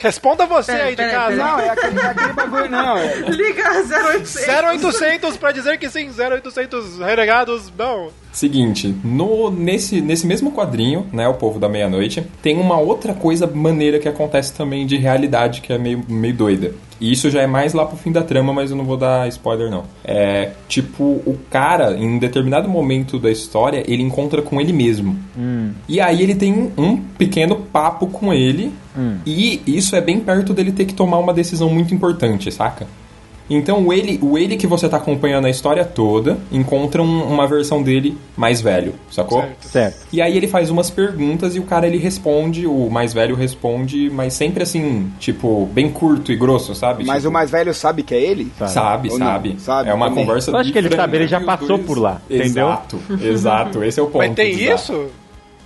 Responda você Pera, aí de pera, casa. pera. Não, é aquele, é aquele bagulho, não. É, Liga 0800. 0800 pra dizer que sim, 0800 renegados, não. Seguinte, no, nesse, nesse mesmo quadrinho, né, O Povo da Meia-Noite, tem uma outra coisa maneira que acontece também de realidade que é meio, meio doida. E isso já é mais lá pro fim da trama, mas eu não vou dar spoiler não. É, tipo, o cara, em um determinado momento da história, ele encontra com ele mesmo. E aí ele tem um pequeno papo com ele, e isso é bem perto dele ter que tomar uma decisão muito importante, saca? Então o ele, o ele que você tá acompanhando a história toda encontra um- uma versão dele mais velho, sacou? Certo. Certo. E aí ele faz umas perguntas e o cara ele responde, o mais velho responde, mas sempre assim, tipo, bem curto e grosso, sabe? mas Tipo, o mais velho sabe que é ele? Sabe, não? sabe. Sabe É uma também. conversa Eu acho que ele sabe, ele já passou dois. por lá, entendeu? Exato, exato. Esse é o ponto. Mas tem exato. isso?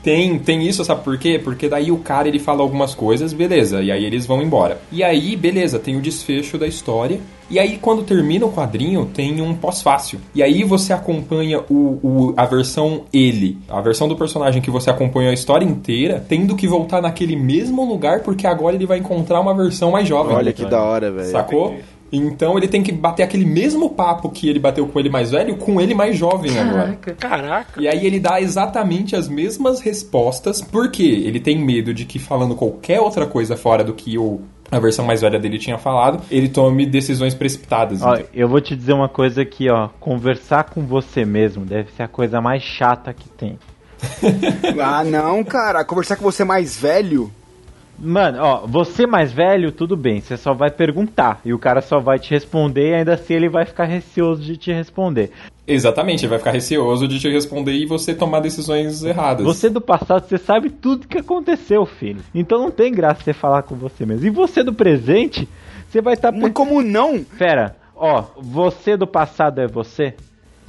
Tem, tem isso, sabe por quê? Porque daí o cara ele fala algumas coisas, beleza, e aí eles vão embora. E aí, beleza, tem o desfecho da história. E aí, quando termina o quadrinho, tem um pós-fácil. E aí você acompanha o, o- a versão ele, a versão do personagem que você acompanhou a história inteira, tendo que voltar naquele mesmo lugar, porque agora ele vai encontrar uma versão mais jovem. Olha que da hora, velho. Sacou? Então ele tem que bater aquele mesmo papo que ele bateu com ele mais velho, com ele mais jovem agora. Caraca. Caraca. E aí ele dá exatamente as mesmas respostas, porque ele tem medo de que falando qualquer outra coisa fora do que o, a versão mais velha dele tinha falado, ele tome decisões precipitadas. Ó, eu vou te dizer uma coisa aqui, ó. Conversar com você mesmo deve ser a coisa mais chata que tem. Ah, não, cara. Conversar com você mais velho. Mano, ó, você mais velho, tudo bem, você só vai perguntar e o cara só vai te responder e ainda assim ele vai ficar receoso de te responder. Exatamente, ele vai ficar receoso de te responder e você tomar decisões erradas. Você do passado, você sabe tudo que aconteceu, filho. Então não tem graça você falar com você mesmo. E você do presente, você vai estar. Tá... Mas como não? Pera, ó, você do passado é você?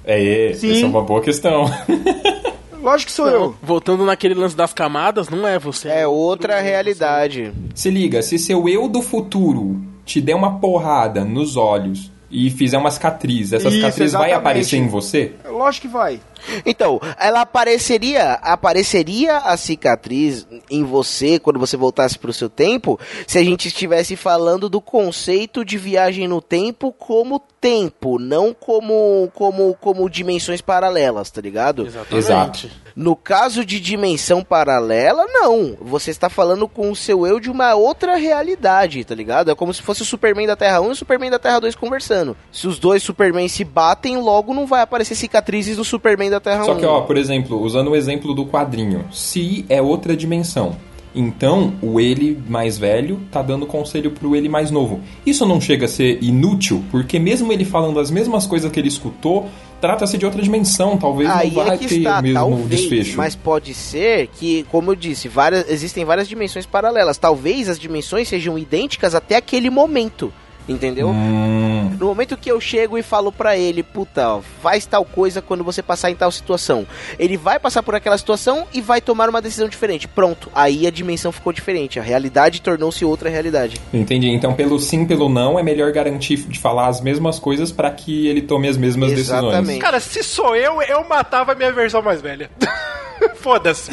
É, Sim. essa é uma boa questão. Lógico que sou não, eu. Voltando naquele lance das camadas, não é você. É outra realidade. Se liga, se seu eu do futuro te der uma porrada nos olhos e fizer uma cicatriz, essa Isso, cicatriz exatamente. vai aparecer em você? Lógico que vai. Então, ela apareceria, apareceria a cicatriz em você quando você voltasse para o seu tempo, se a gente estivesse falando do conceito de viagem no tempo como tempo, não como como como dimensões paralelas, tá ligado? Exatamente. Exato. No caso de dimensão paralela, não. Você está falando com o seu eu de uma outra realidade, tá ligado? É como se fosse o Superman da Terra 1 e o Superman da Terra 2 conversando. Se os dois Superman se batem, logo não vai aparecer cicatrizes no Superman da Terra Só 1. que, ó, por exemplo, usando o exemplo do quadrinho, se é outra dimensão, então, o ele mais velho tá dando conselho pro ele mais novo. Isso não chega a ser inútil, porque mesmo ele falando as mesmas coisas que ele escutou, trata-se de outra dimensão, talvez Aí não vai é ter está, o mesmo talvez, desfecho. Mas pode ser que, como eu disse, várias, existem várias dimensões paralelas. Talvez as dimensões sejam idênticas até aquele momento. Entendeu? Hum. No momento que eu chego e falo para ele, puta, ó, faz tal coisa quando você passar em tal situação. Ele vai passar por aquela situação e vai tomar uma decisão diferente. Pronto, aí a dimensão ficou diferente. A realidade tornou-se outra realidade. Entendi. Então, pelo sim, pelo não, é melhor garantir de falar as mesmas coisas para que ele tome as mesmas Exatamente. decisões. Cara, se sou eu, eu matava a minha versão mais velha. Foda-se.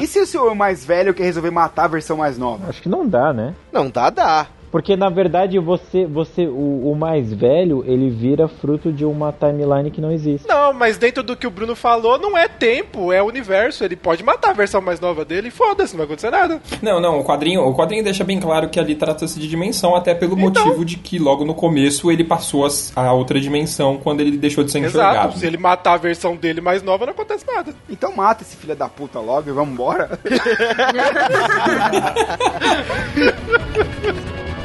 e se o seu mais velho quer resolver matar a versão mais nova? Acho que não dá, né? Não dá, dá. Porque na verdade você, você o, o, mais velho, ele vira fruto de uma timeline que não existe. Não, mas dentro do que o Bruno falou, não é tempo, é universo. Ele pode matar a versão mais nova dele e foda-se, não vai acontecer nada. Não, não, o quadrinho, o quadrinho deixa bem claro que ali trata-se de dimensão, até pelo então... motivo de que logo no começo ele passou a, a, outra dimensão quando ele deixou de ser Exato. enxergado. Se ele matar a versão dele mais nova, não acontece nada. Então mata esse filho da puta logo e vamos embora.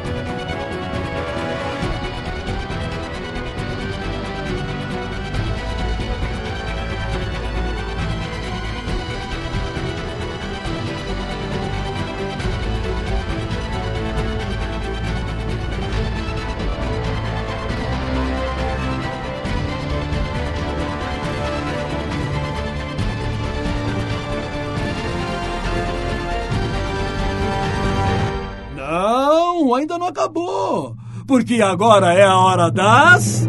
porque agora é a hora das.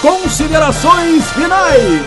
Considerações finais!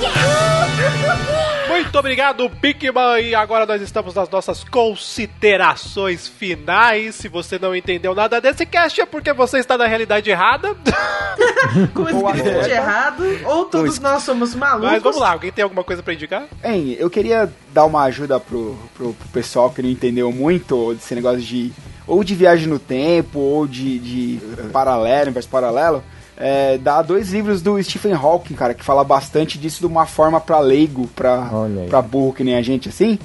Muito obrigado, Bigman. E agora nós estamos nas nossas considerações finais. Se você não entendeu nada desse cast, é porque você está na realidade errada. Com o script errado, ou todos nós somos malucos. Mas vamos lá, alguém tem alguma coisa para indicar? Hein, eu queria dar uma ajuda pro, pro, pro pessoal que não entendeu muito desse negócio de ou de viagem no tempo, ou de, de paralelo, universo paralelo, é, dá dois livros do Stephen Hawking, cara, que fala bastante disso de uma forma pra leigo, pra, pra burro que nem a gente, assim.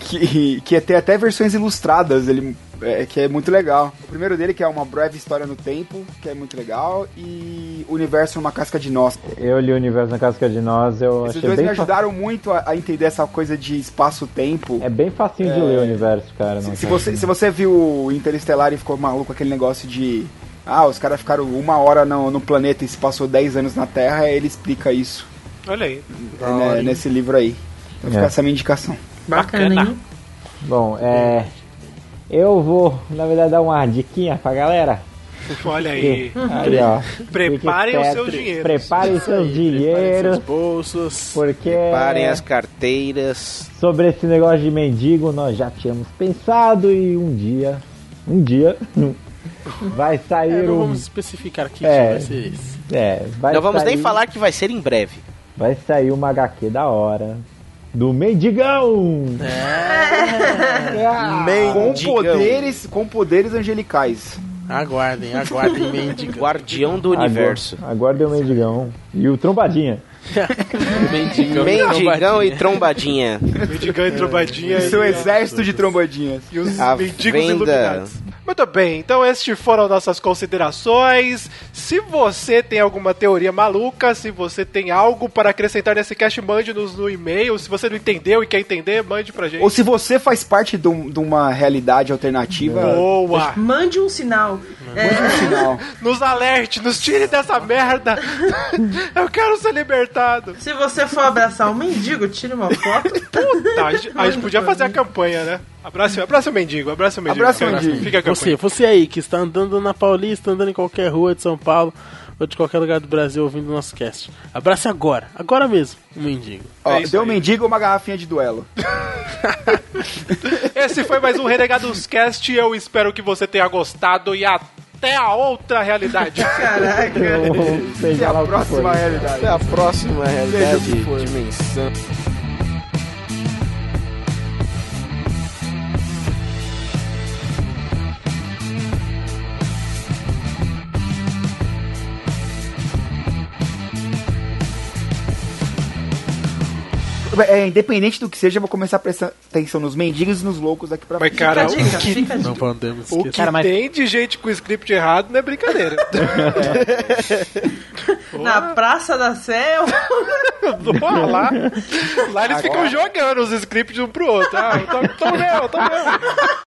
Que, que tem até versões ilustradas, ele é, que é muito legal. O primeiro dele, que é uma breve história no tempo, que é muito legal, e Universo numa casca de nós. Eu li o Universo na casca de nós, eu Esses achei dois bem me ajudaram muito a, a, entender essa coisa de espaço-tempo. É bem facinho é... de ler o Universo, cara. Se, se você, se você viu Interestelar e ficou maluco aquele negócio de ah, os caras ficaram uma hora no, no, planeta e se passou 10 anos na Terra, ele explica isso. Olha aí. É, nesse livro aí. Então fica é. essa minha indicação. Bacana, hein? Bom, é. Eu vou, na verdade, dar uma diquinha pra galera. Olha aí. aí ó, Preparem o seu dinheiro. Preparem os seus dinheiros. Seus bolsos. Porque. Preparem as carteiras. Sobre esse negócio de mendigo, nós já tínhamos pensado e um dia. Um dia. Vai sair é, não um... vamos especificar que é, vai ser esse. É, vai não vamos sair... nem falar que vai ser em breve. Vai sair uma HQ da hora do Mendigão. É. Ah, Mendigão. Com poderes, com poderes angelicais. Aguardem, aguardem Mendigão. Guardião do universo. Aguardem o Mendigão. E o Trombadinha. Mendigão, Mendigão e trombadinha. Mendigão e trombadinha. E seu exército de trombadinhas. E os A mendigos venda... iluminados. Muito bem, então estes foram nossas considerações. Se você tem alguma teoria maluca, se você tem algo para acrescentar nesse cast, mande-nos no e-mail. Se você não entendeu e quer entender, mande pra gente. Ou se você faz parte de, um- de uma realidade alternativa, Boa! Mande um sinal. É, mande um sinal. Nos alerte, nos tire dessa merda! Eu quero ser libertado! Se você for abraçar um mendigo, tire uma foto. Puta, a gente, a gente podia fazer a campanha, né? Abraça, abraça o mendigo, abraça o mendigo. Abraça o Fica- mendigo. Fica a campanha. Você, você aí que está andando na Paulista, andando em qualquer rua de São Paulo ou de qualquer lugar do Brasil ouvindo o nosso cast. Abrace agora, agora mesmo, o mendigo. Ó, É isso deu um mendigo uma garrafinha de duelo. Esse foi mais um Renegados Cast. Eu espero que você tenha gostado e até a outra realidade. Caraca. Até a próxima realidade. Até a próxima realidade, dimensão. É, independente do que seja, eu vou começar a prestar atenção nos mendigos e nos loucos daqui pra Mas, frente. cara, Fica a dica, o que, Não podemos o que Cara, mas- tem de gente com script errado não é brincadeira. Na Praça da Sé, lá. Lá eles ficam jogando os scripts um pro outro. Ah, tô, tô meu, tô meu.